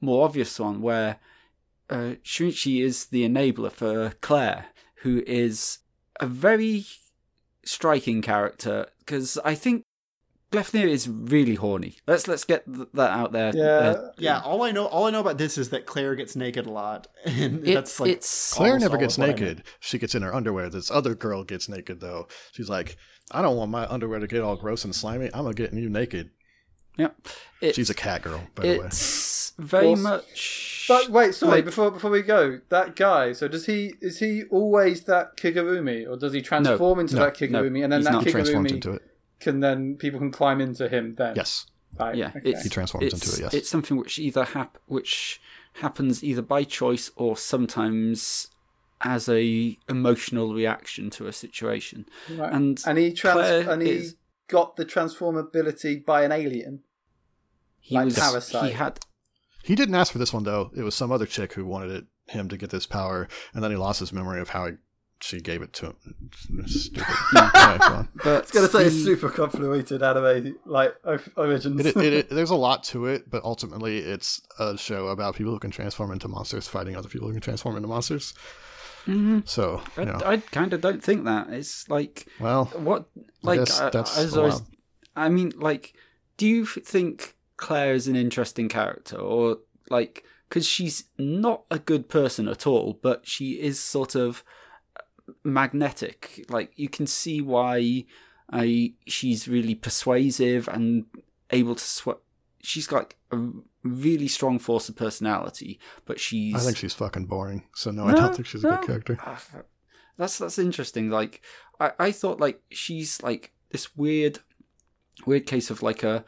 more obvious one where uh, is the enabler for Claire, who is a very striking character because I think Gleipnir is really horny. Let's let's get th- that out there. Yeah, uh, yeah. All I know, all I know about this is that Claire gets naked a lot, and it, that's like it's Claire never gets naked. She gets in her underwear. This other girl gets naked though. She's like, I don't want my underwear to get all gross and slimy. I'm gonna get you naked. Yep. She's a cat girl, by the way. It's very much. But wait, sorry. Like, before before we go, that guy. So does he? Is he always that Kigurumi, or does he transform no, into no, that Kigurumi, no, and then that Kigurumi into it can then people can climb into him then. Yes. Right. Yeah. Okay. he transforms into it. Yes. It's something which either hap- which happens either by choice or sometimes as a emotional reaction to a situation. Right. And and he trans- and he is, got the transformability by an alien. He like was Parasite. he had he didn't ask for this one though. It was some other chick who wanted it, him to get this power, and then he lost his memory of how he she gave it to him. Stupid. yeah, but it's gonna say the... super convoluted anime like origins. It, it, it, there's a lot to it, but ultimately it's a show about people who can transform into monsters fighting other people who can transform into monsters. Mm-hmm. So I, know. I kind of don't think that it's like well, what like I, as always, I mean, like, do you think Claire is an interesting character, or like because she's not a good person at all, but she is sort of magnetic. Like you can see why I she's really persuasive and able to sw- she's like a really strong force of personality, but she's I think she's fucking boring. So no, no I don't think she's a no. good character. Ah, that's that's interesting. Like I, I thought like she's like this weird weird case of like a,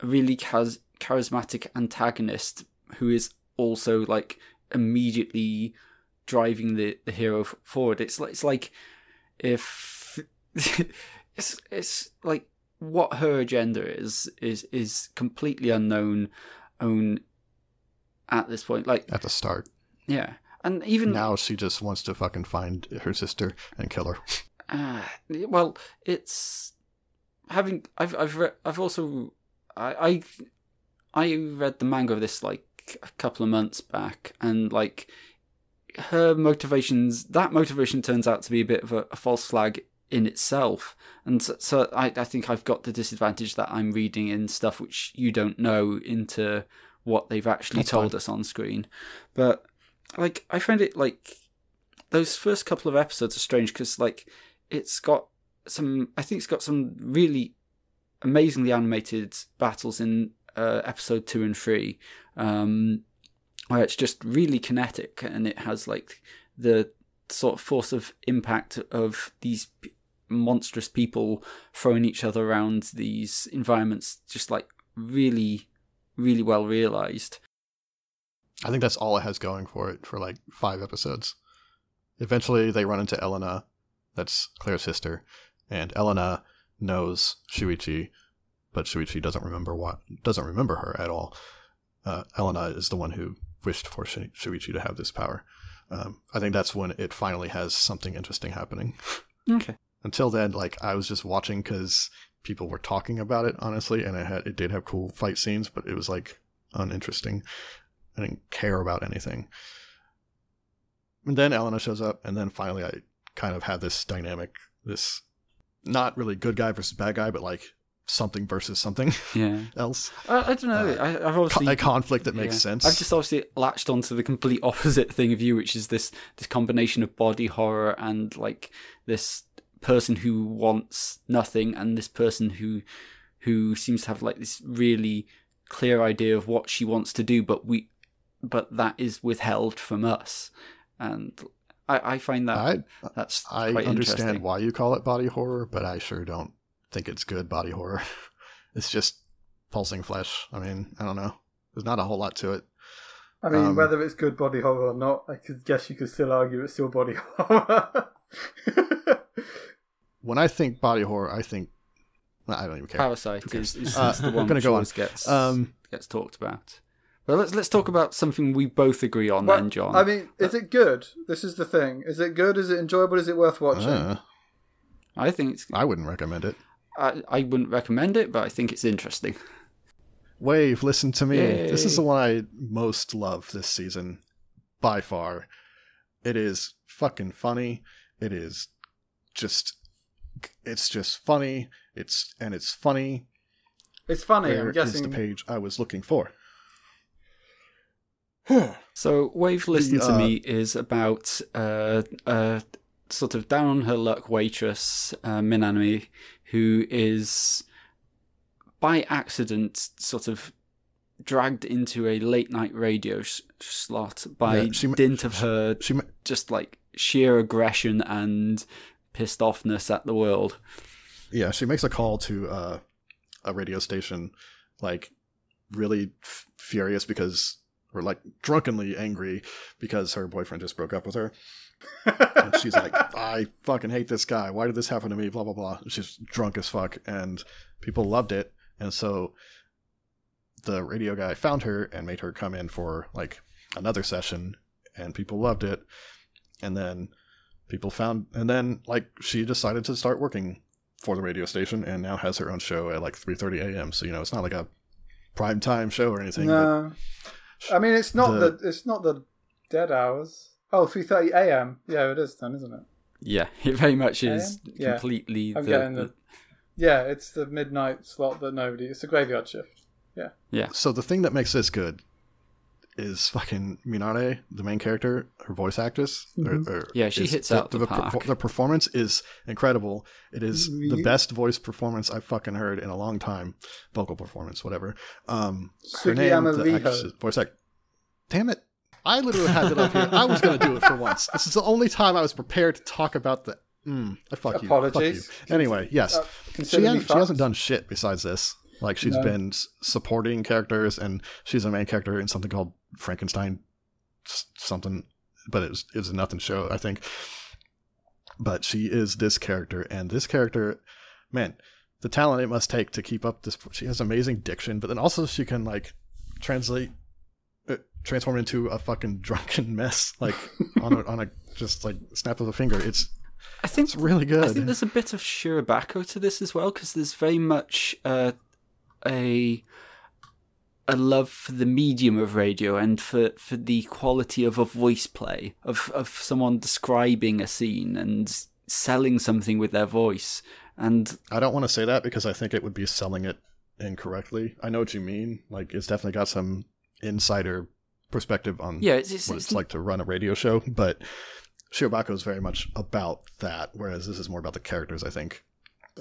a really chas- charismatic antagonist who is also like immediately driving the, the hero forward. It's like it's like if it's it's like what her agenda is is is completely unknown own at this point. Like at the start. Yeah. And even now she just wants to fucking find her sister and kill her. Uh, well, it's having I've I've re- I've also I, I I read the manga of this like a couple of months back and like her motivations, that motivation turns out to be a bit of a, a false flag in itself. And so, so I, I, think I've got the disadvantage that I'm reading in stuff which you don't know into what they've actually That's told fine. us on screen. But like, I find it like those first couple of episodes are strange because like it's got some. I think it's got some really amazingly animated battles in uh, episode two and three. Um, where it's just really kinetic and it has like the sort of force of impact of these monstrous people throwing each other around these environments just like really really well realized. I think that's all it has going for it for like five episodes. Eventually they run into elena that's claire's sister and elena knows shuichi but shuichi doesn't remember what doesn't remember her at all. Uh, elena is the one who wished for Shuichi to have this power. Um, I think that's when it finally has something interesting happening. Okay. Until then, like I was just watching because people were talking about it, honestly, and it had it did have cool fight scenes, but it was like uninteresting. I didn't care about anything. and then Elena shows up, and then finally I kind of had this dynamic, this not really good guy versus bad guy, but like something versus something yeah. else. I, I don't know. Uh, I, have obviously a conflict that makes yeah. sense. I've just obviously latched onto the complete opposite thing of you, which is this this combination of body horror and like this person who wants nothing and this person who who seems to have like this really clear idea of what she wants to do, but we but that is withheld from us, and I, I find that I, that's I understand why you call it body horror, but I sure don't think it's good body horror. it's just pulsing flesh. I mean, I don't know. There's not a whole lot to it. I mean, um, whether it's good body horror or not, I could guess you could still argue it's still body horror. when I think body horror, I think I don't even care. Parasite is, is, uh, the one that go always gets um, gets talked about. But let's let's talk about something we both agree on well, then, John. I mean, is it good? This is the thing. Is it good? Is it enjoyable? Is it worth watching? Uh, I think it's. I wouldn't recommend it. I, I wouldn't recommend it, but I think it's interesting. Wave, listen to me. Yay. This is the one I most love this season, by far. It is fucking funny. It is just, it's just funny. It's and it's funny. It's funny. Where I'm guessing is the page I was looking for. so, Wave Listen the, uh, to Me is about uh, a sort of down on her luck waitress, uh, Minare, who is by accident sort of dragged into a late night radio sh- slot by yeah, she, dint of her she, just like sheer aggression and pissed offness at the world. Yeah, she makes a call to uh, a radio station, like really f- furious because, or like drunkenly angry because her boyfriend just broke up with her and she's like, I fucking hate this guy. Why did this happen to me? Blah blah blah. She's drunk as fuck, and people loved it. And so the radio guy found her and made her come in for like another session, and people loved it. And then people found, and then like she decided to start working for the radio station, and now has her own show at like 3:30 a.m. So you know, it's not like a prime time show or anything. No, I mean it's not the, the it's not the dead hours. Oh, 3.30 a.m. Yeah, it is then, isn't it? Yeah, it very much is AM? completely yeah. I'm the, getting the, the... Yeah, it's the midnight slot that nobody... It's a graveyard shift. Yeah. Yeah. So the thing that makes this good is fucking Minare, the main character, her voice actress. Mm-hmm. Or, or yeah, she hits the, out the, the, park. the performance is incredible. It is mm-hmm. the best voice performance I've fucking heard in a long time. Vocal performance, whatever. Um, her name, the actress, voice act. Damn it! I literally had it up here. I was going to do it for once. This is the only time I was prepared to talk about the. Mm, fuck Apologies. You. Fuck you. Anyway, yes, uh, she, has, she hasn't done shit besides this. Like she's no. been supporting characters, and she's a main character in something called Frankenstein, something, but it's it's a nothing show, I think. But she is this character, and this character, man, the talent it must take to keep up this. She has amazing diction, but then also she can like translate transform into a fucking drunken mess, like on a, on a just like snap of a finger. It's I think it's really good. I think there's a bit of Shirobako to this as well because there's very much uh, a a love for the medium of radio and for, for the quality of a voice play of of someone describing a scene and selling something with their voice. And I don't want to say that because I think it would be selling it incorrectly. I know what you mean. Like it's definitely got some insider perspective on yeah, it's, it's, what it's, it's like to run a radio show, but Shirobako is very much about that, whereas this is more about the characters, I think.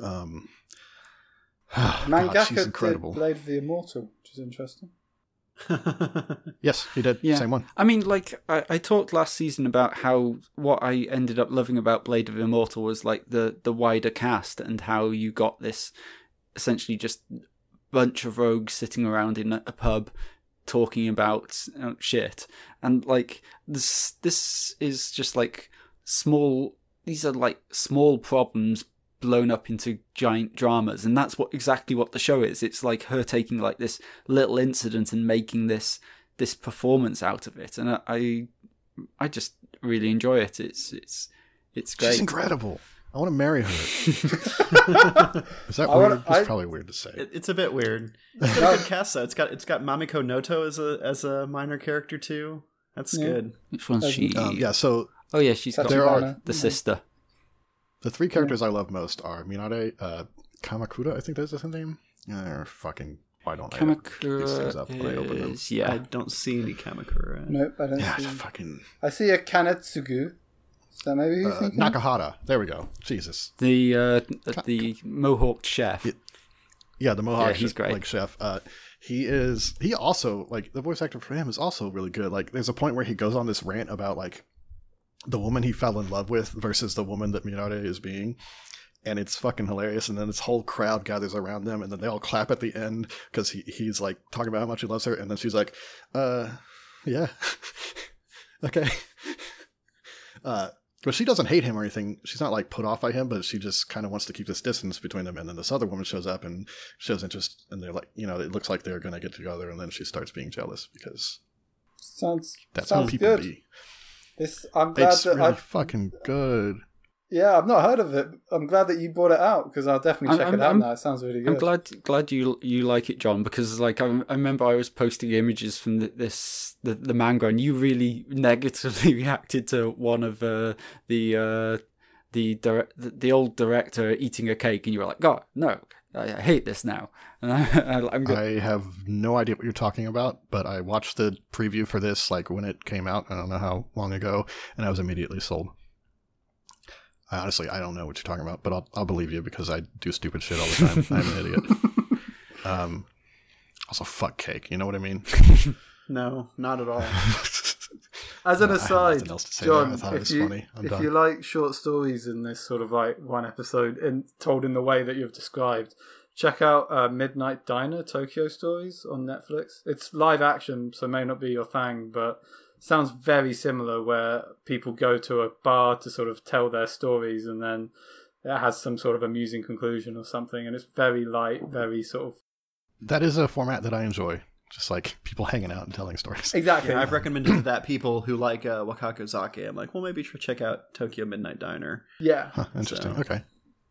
Um, Mangaka God, she's incredible. did Blade of the Immortal, which is interesting. yes, he did. Yeah. Same one. I mean, like I, I talked last season about how what I ended up loving about Blade of Immortal was like the the wider cast and how you got this essentially just bunch of rogues sitting around in a pub talking about uh, shit. And like this this is just like small these are like small problems blown up into giant dramas. And that's what exactly what the show is. It's like her taking like this little incident and making this this performance out of it. And i i, I just really enjoy it. It's it's it's great. she's incredible I want to marry her. Is that weird? Wanna, it's probably weird to say. It, it's a bit weird. It's got a good cast though. It's got it's got Mamiko Noto as a as a minor character too. That's yeah. good. Which one's she? Um, yeah. So Oh yeah, she's got there are, the sister. The three characters yeah. I love most are Minare, uh, Kamakura. I think that's his name. Uh, fucking why don't Kamakura I these things up when I open them? Yeah, I don't see any Kamakura. Nope, I don't yeah, see. fucking. I see a Kanetsugu. Is that maybe uh, Nakahara. There we go. Jesus. The uh, the Mohawk chef. Yeah, yeah the Mohawk. Yeah, he's great. Like chef. Uh, he is. He also like the voice actor for him is also really good. Like, there's a point where he goes on this rant about like the woman he fell in love with versus the woman that Minare is being, and it's fucking hilarious. And then this whole crowd gathers around them, and then they all clap at the end because he, he's like talking about how much he loves her, and then she's like, "Uh, yeah, okay." uh, but she doesn't hate him or anything. She's not like put off by him, but she just kind of wants to keep this distance between them. And then this other woman shows up and shows interest, and they're like, you know, it looks like they're going to get together, and then she starts being jealous because sounds that's sounds how people good. be. This I'm glad it's that really I fucking good. Yeah, I've not heard of it. I'm glad that you brought it out because I'll definitely check I'm, it out I'm, now. It sounds really good. I'm glad glad you you like it, John, because like I, I remember I was posting images from the, this the, the manga, and you really negatively reacted to one of uh, the uh, the, direct, the the old director eating a cake, and you were like, "God, no, I, I hate this now." And I, I'm I have no idea what you're talking about, but I watched the preview for this like when it came out. I don't know how long ago, and I was immediately sold. I honestly, I don't know what you're talking about, but I'll, I'll believe you because I do stupid shit all the time. I'm an idiot. Um, also, fuck cake. You know what I mean? no, not at all. As an aside, John, if, you, if done. you like short stories in this sort of like one episode and told in the way that you've described, check out uh, Midnight Diner Tokyo Stories on Netflix. It's live action, so may not be your thing, but sounds very similar where people go to a bar to sort of tell their stories and then it has some sort of amusing conclusion or something and it's very light very sort of that is a format that i enjoy just like people hanging out and telling stories exactly yeah, i've recommended that people who like uh, wakakozake i'm like well maybe check out tokyo midnight diner yeah huh, interesting so. okay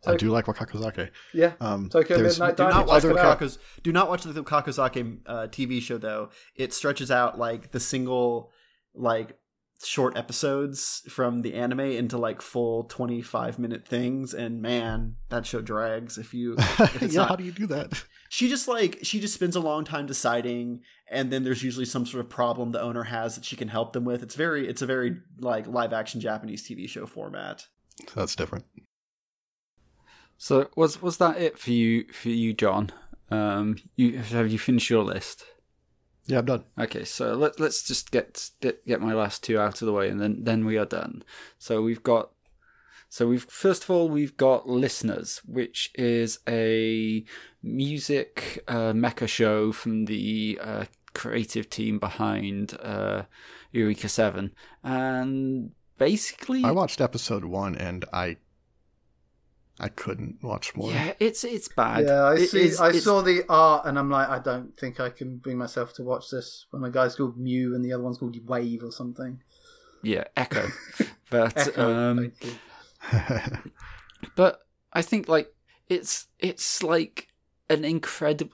I do like Wakakozake. Yeah. Um, Tokyo Midnight Diner. do Not watch the do not watch the Wakakozake uh, TV show though. It stretches out like the single like short episodes from the anime into like full 25 minute things and man that show drags if you if yeah not, how do you do that? She just like she just spends a long time deciding and then there's usually some sort of problem the owner has that she can help them with. It's very it's a very like live action japanese tv show format. So that's different. So was was that it for you for you john? Um you have you finished your list yeah, I'm done. Okay, so let let's just get get get my last two out of the way, and then then we are done. So we've got. So we've first of all we've got listeners, which is a music uh, mecha show from the uh, creative team behind uh, Eureka Seven, and basically I watched episode one and I I couldn't watch more. Yeah, it's it's bad. Yeah, I it see. Is, I saw the art, and I'm like, I don't think I can bring myself to watch this. When the guy's called Mew, and the other one's called Wave or something. Yeah, Echo. but Echo, um, but I think like it's it's like an incredible.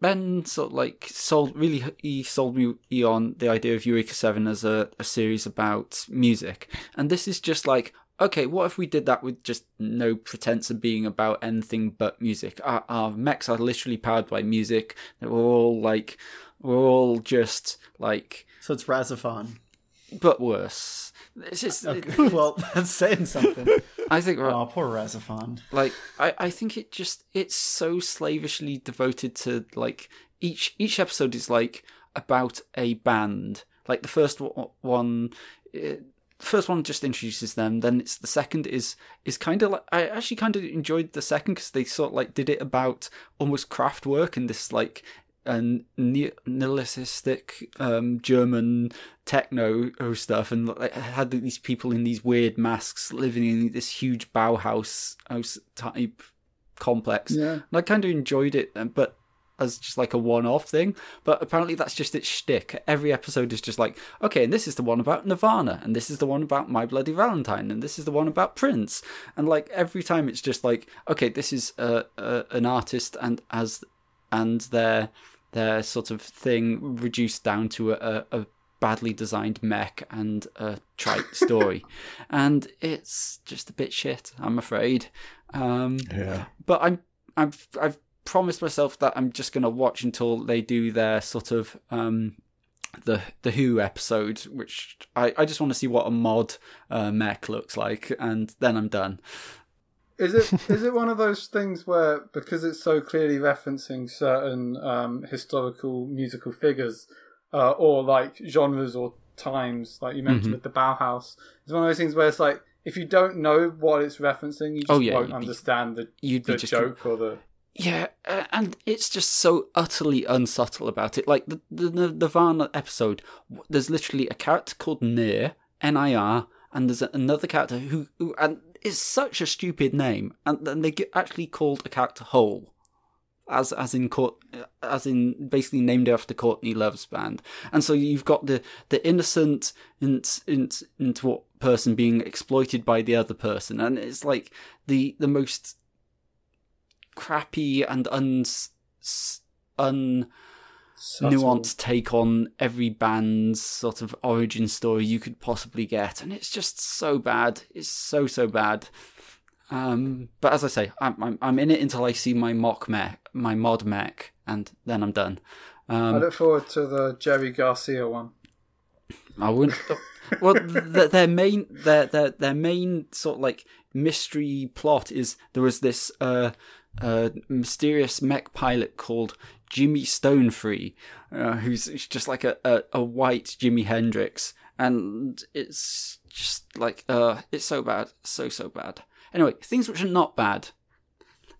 Ben sort of like sold really he sold me on the idea of Eureka Seven as a, a series about music, and this is just like okay, what if we did that with just no pretense of being about anything but music? Our, our mechs are literally powered by music. We're all like, we're all just like. So it's RahXephon. But worse. It's just, okay. well, that's saying something. I think. Oh, poor RahXephon. Like, I, I think it just it's so slavishly devoted to like each each episode is like about a band. Like the first one, it, first one just introduces them. Then it's the second is is kind of like I actually kind of enjoyed the second because they sort of like did it about almost Kraftwerk and this like and nihilistic um, German techno stuff, and like, had these people in these weird masks living in this huge Bauhaus house type complex. Yeah. And I kind of enjoyed it, but as just like a one-off thing, but apparently that's just its shtick. Every episode is just like, okay, and this is the one about Nirvana, and this is the one about My Bloody Valentine, and this is the one about Prince, and like every time it's just like, okay, this is a, a an artist and as and their their sort of thing reduced down to a, a badly designed mech and a trite story, and it's just a bit shit. I'm afraid. Um, yeah. But I'm I've I've promised myself that I'm just gonna watch until they do their sort of um, the the Who episode, which I, I just want to see what a mod uh, mech looks like, and then I'm done. Is it is it one of those things where because it's so clearly referencing certain um, historical musical figures uh, or like genres or times, like you mentioned mm-hmm. with the Bauhaus, it's one of those things where it's like if you don't know what it's referencing, you just oh, yeah, won't understand the, you'd the joke or the yeah, uh, and it's just so utterly unsubtle about it. Like the the, the Nirvana episode, there's literally a character called Nir, N-I-R, and there's another character who, who and it's such a stupid name, and then they get actually called a character Hole, as as in court, uh, as in basically named after Courtney Love's band, and so you've got the the innocent into into, into what person being exploited by the other person, and it's like the the most crappy and un un nuanced take on every band's sort of origin story you could possibly get, and it's just so bad. It's so so bad. Um, but as I say, I'm, I'm, I'm in it until I see my mock mech, my mod mech, and then I'm done. Um, I look forward to the Jerry Garcia one. I wouldn't. well, the, their main their, their their main sort of like mystery plot is there was this uh, uh, mysterious mech pilot called Jimi Stonefree, uh, who's just like a, a, a, white Jimi Hendrix, and it's just like uh, it's so bad, so so bad. Anyway, things which are not bad.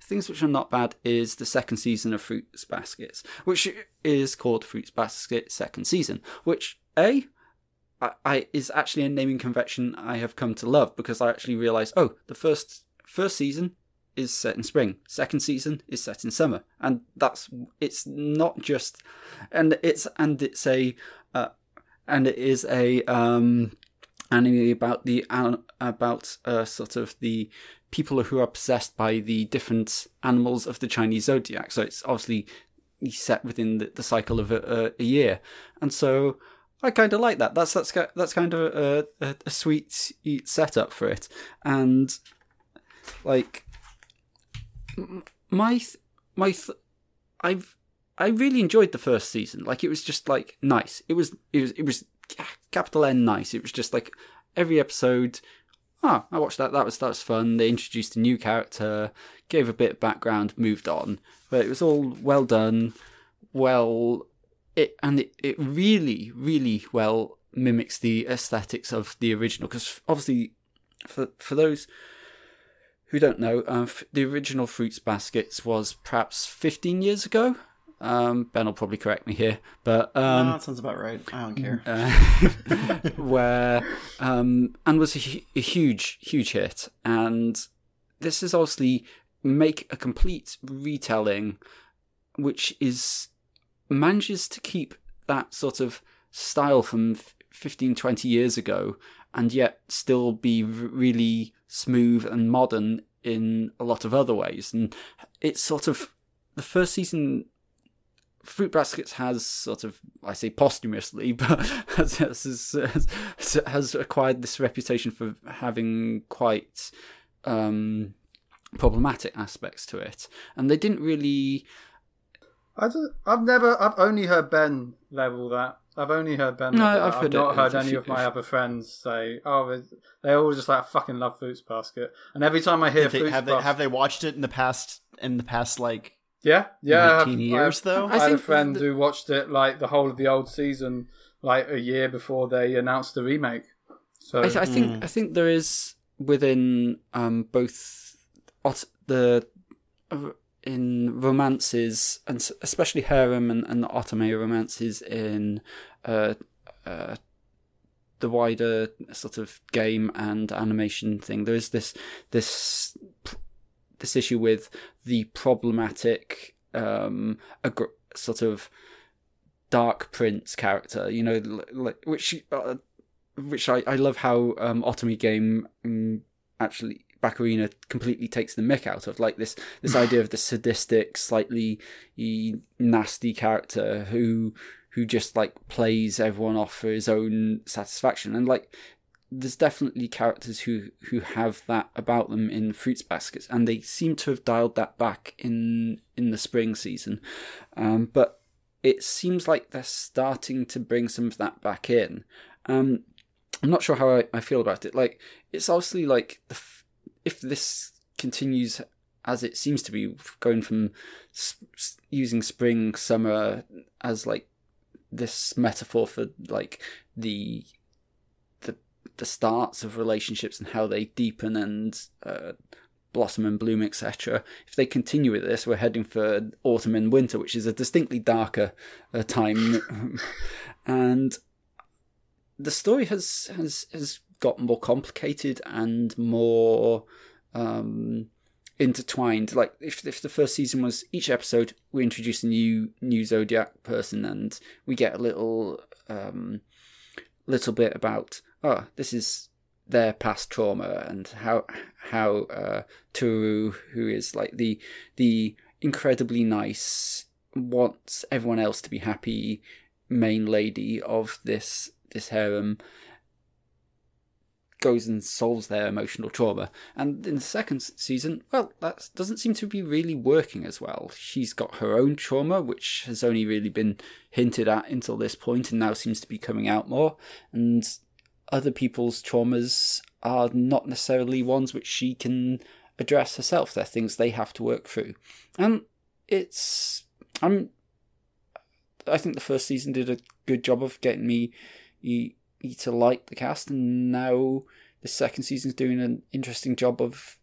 Things which are not bad is the second season of Fruits Baskets, which is called Fruits Basket Second Season, which a I, I is actually a naming convention I have come to love because I actually realised, oh, the first first season is set in spring. Second season is set in summer, and that's it's not just, and it's and it's a, uh, and it is a um, anime about the about uh, sort of the people who are possessed by the different animals of the Chinese zodiac. So it's obviously set within the, the cycle of a, a, year, and so. I kind of like that. That's that's that's kind of a, a, a sweet setup for it, and like my my I've I really enjoyed the first season. Like it was just like nice. It was it was it was capital N nice. It was just like every episode. Oh, I watched that. That was that was fun. They introduced a new character, gave a bit of background, moved on. But it was all well done, well, it and it, it really really well mimics the aesthetics of the original. Because obviously, for for those who don't know, uh, the original Fruits Baskets was perhaps 15 years ago. Um, ben will probably correct me here, but um, no, that sounds about right. I don't care. Uh, where um, and was a, a, huge, huge hit, and this is obviously make a complete retelling, which is manages to keep that sort of style from 15, 20 years ago, and yet still be really smooth and modern in a lot of other ways. And it's sort of the first season. Fruit Baskets has sort of, I say posthumously, but has, has, has, has acquired this reputation for having quite um, problematic aspects to it. And they didn't really. I have never, I've only heard Ben level that I've only heard Ben. No, I've, heard not heard any of my other friends say, "Oh, they all just like fucking love Fruits Basket." And every time I hear they, Fruits have they have they watched it in the past in the past like yeah yeah nineteen years I though? I, I had a friend the... who watched it like the whole of the old season like a year before they announced the remake. So I, I think mm. I think there is within um, both the uh, in romances, and especially harem and, and the otome romances in uh, uh, the wider sort of game and animation thing. There is this this this issue with the problematic um, sort of dark prince character. You know, like which uh, which I, I love how um, Otome game um, actually Bakarina completely takes the mick out of, like this this idea of the sadistic, slightly nasty character who who just like plays everyone off for his own satisfaction. And like there's definitely characters who who have that about them in Fruits Baskets, and they seem to have dialed that back in in the spring season. Um, but it seems like they're starting to bring some of that back in. Um, I'm not sure how I, I, feel about it. Like it's obviously like the, if this continues as it seems to be going from sp- using spring summer as like this metaphor for like the the the starts of relationships and how they deepen and uh, blossom and bloom etc if they continue with this we're heading for autumn and winter which is a distinctly darker uh, time. And the story has has has gotten more complicated and more um, intertwined. Like if if the first season was each episode we introduce a new new zodiac person and we get a little um, little bit about oh this is their past trauma and how how uh, Tohru who is like the the incredibly nice wants everyone else to be happy main lady of this this harem goes and solves their emotional trauma. And in the second season, well, that doesn't seem to be really working as well. She's got her own trauma, which has only really been hinted at until this point and now seems to be coming out more. And other people's traumas are not necessarily ones which she can address herself. They're things they have to work through. And it's. I'm. I think the first season did a good job of getting me to like the cast, and now the second season's doing an interesting job of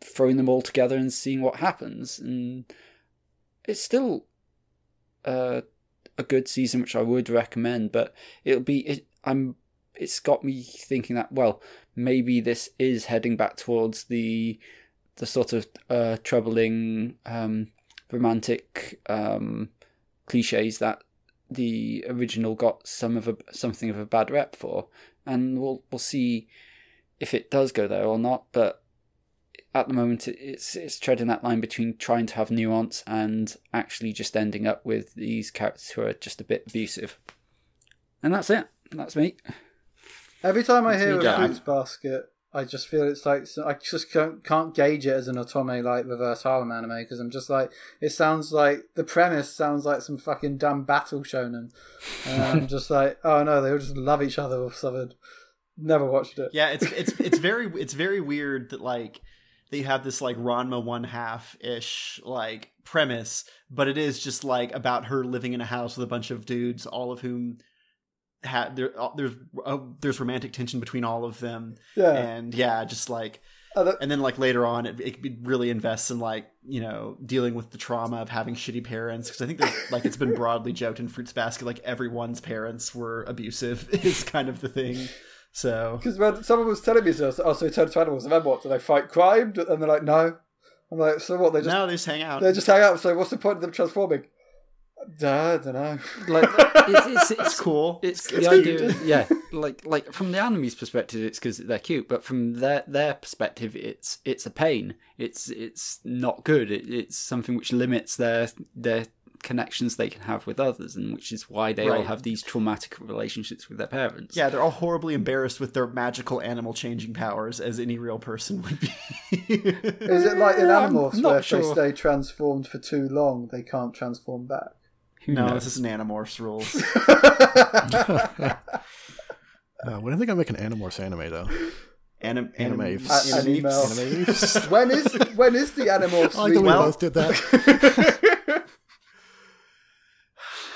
throwing them all together and seeing what happens. And it's still uh, a good season, which I would recommend. But it'll be it, I'm. It's got me thinking that well, maybe this is heading back towards the the sort of uh, troubling um, romantic um, cliches that the original got some of a something of a bad rep for, and we'll we'll see if it does go there or not. But at the moment, it's it's treading that line between trying to have nuance and actually just ending up with these characters who are just a bit abusive. And that's it. That's me. Every time I hear a fruits basket, I just feel it's like I just can't, can't gauge it as an otome like reverse harem anime because I'm just like it sounds like the premise sounds like some fucking dumb battle shonen, and I'm just like oh no they all just love each other or something. Never watched it. Yeah, it's it's it's very it's very weird that like they have this like Ranma one half ish like premise, but it is just like about her living in a house with a bunch of dudes, all of whom had there uh, there's uh, there's romantic tension between all of them. Yeah, and yeah, just like. and then, like later on, it, it really invests in like you know dealing with the trauma of having shitty parents because I think like it's been broadly joked in Fruits Basket like everyone's parents were abusive is kind of the thing. So because when someone was telling me so oh, so they turn to animals, and then what? Do they fight crime? And they're like, no. I'm like, so what? They just no, they just hang out. They just hang out. So what's the point of them transforming? I don't know. Like it's, it's, it's cool. It's, it's the idea. yeah, like like from the anime's perspective, it's because they're cute, but from their their perspective, it's it's a pain. It's it's not good. It, it's something which limits their their connections they can have with others, and which is why they right. all have these traumatic relationships with their parents. Yeah, they're all horribly embarrassed with their magical animal changing powers, as any real person would be. is it like in animals where sure. if they stay transformed for too long, they can't transform back? Who no, knows? this is Animorphs rules. uh, when are they gonna make an Animorphs anime though? Anim- anime. Anim- when is when is the Animorphs? I like the way both did that.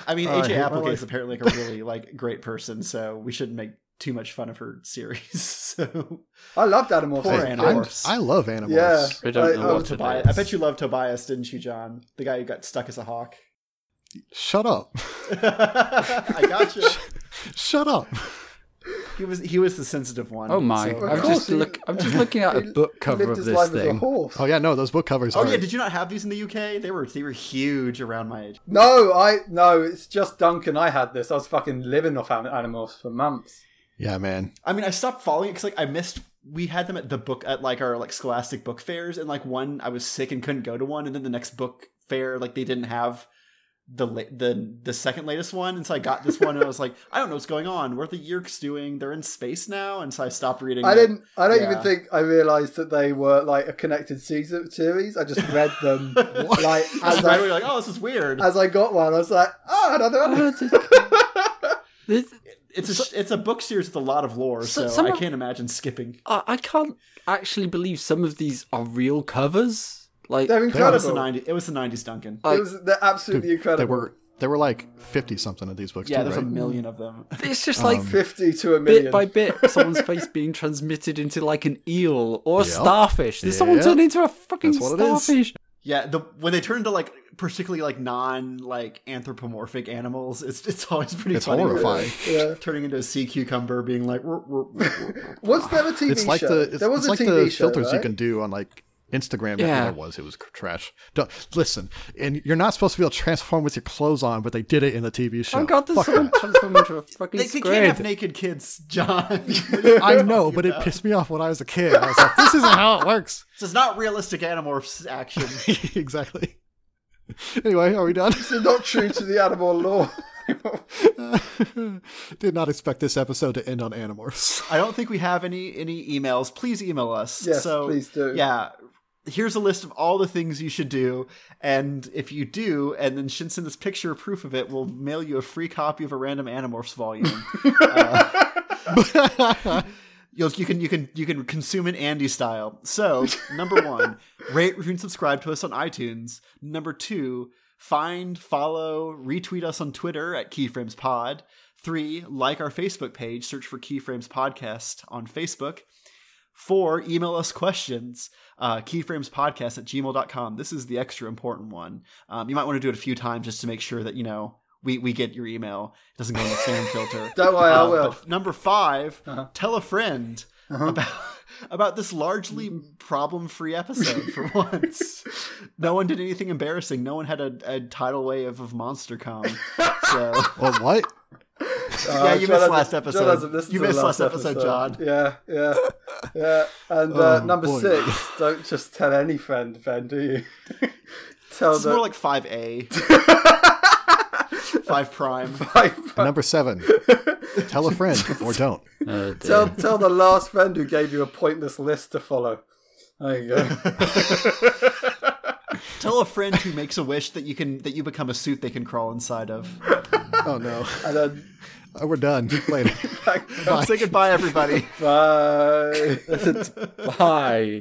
I mean, uh, AJ Applegate is apparently like a really like great person, so we shouldn't make too much fun of her series. so I loved Animorphs. Poor Animorphs. I love Animorphs. Yeah, I don't know I, what Tobias. I bet you love Tobias, didn't you, John? The guy who got stuck as a hawk. Shut up. I got you. Shut up. He was he was the sensitive one. Oh my! So. I'm just look. I'm just looking at a book cover of this thing. Oh yeah, no, those book covers. Oh are... yeah, did you not have these in the UK? They were they were huge around my age. No, I no. It's just Duncan. I had this. I was fucking living off animals for months. Yeah, man. I mean, I stopped following it because like I missed. We had them at the book at like our like Scholastic book fairs, and like one I was sick and couldn't go to one, and then the next book fair like they didn't have the the the second latest one, and so I got this one, and I was like, I don't know what's going on. What are the Yeerks doing? They're in space now, and so I stopped reading. I didn't. I don't yeah. even think I realized that they were like a connected season series. I just read them like as I, was like, oh, this is weird. As I got one, I was like, oh, another oh, one. it's a it's a book series with a lot of lore, so, so I can't imagine skipping. I, I can't actually believe some of these are real covers. Like they're incredible. It was the 90s, it was the 90s Duncan. Like, it was they're absolutely Dude, incredible. They were there were like 50 something of these books yeah too, there's right? a million of them it's just like um, 50 to a million bit by bit someone's face being transmitted into like an eel or a yep. starfish Did yep. someone turn into a fucking starfish yeah the when they turn into like particularly like non like anthropomorphic animals it's it's always pretty it's funny horrifying yeah turning into a sea cucumber being like what's that a TV it's like show? the it's, there was it's a like TV the show, filters right? you can do on like Instagram, yeah, it was. It was trash. Don't, listen, and you're not supposed to be able to transform with your clothes on, but they did it in the TV show. I got this someone transform into a fucking they, they can't have naked kids, John. I know, but about? it pissed me off when I was a kid. I was like, this isn't how it works. This is not realistic Animorphs action. exactly. Anyway, are we done? This is not true to the animal law. Did not expect this episode to end on Animorphs. I don't think we have any any emails. Please email us. Yes, so, please do. Yeah, here's a list of all the things you should do. And if you do, and then should send us picture proof of it, we'll mail you a free copy of a random Animorphs volume. uh, you can you can you can consume it Andy style. So number one, rate, review, and subscribe to us on iTunes. Number two, find, follow, retweet us on Twitter at Keyframes Pod. Three, like our Facebook page. Search for Keyframes Podcast on Facebook. Four, email us questions, uh, keyframespodcast at gmail.com. This is the extra important one. Um, you might want to do it a few times just to make sure that, you know, we, we get your email. It doesn't go in the spam filter. Don't worry, uh, I will. number 5 uh-huh. tell a friend uh-huh. about about this largely problem free episode for once. no one did anything embarrassing. No one had a, a tidal wave of MonsterCom. So, well, what? Uh, yeah, you John missed last episode. You missed last episode, episode, John. Yeah, yeah, yeah. And uh, oh, number boy. six, don't just tell any friend, Ben, do you? tell it's more like five A. Five prime. Five prime. Number seven. Tell a friend or don't. Oh, tell tell the last friend who gave you a pointless list to follow. There you go. tell a friend who makes a wish that you can that you become a suit they can crawl inside of. Oh no. And then Oh, we're done. Later. Bye. Say goodbye, everybody. Bye. Bye.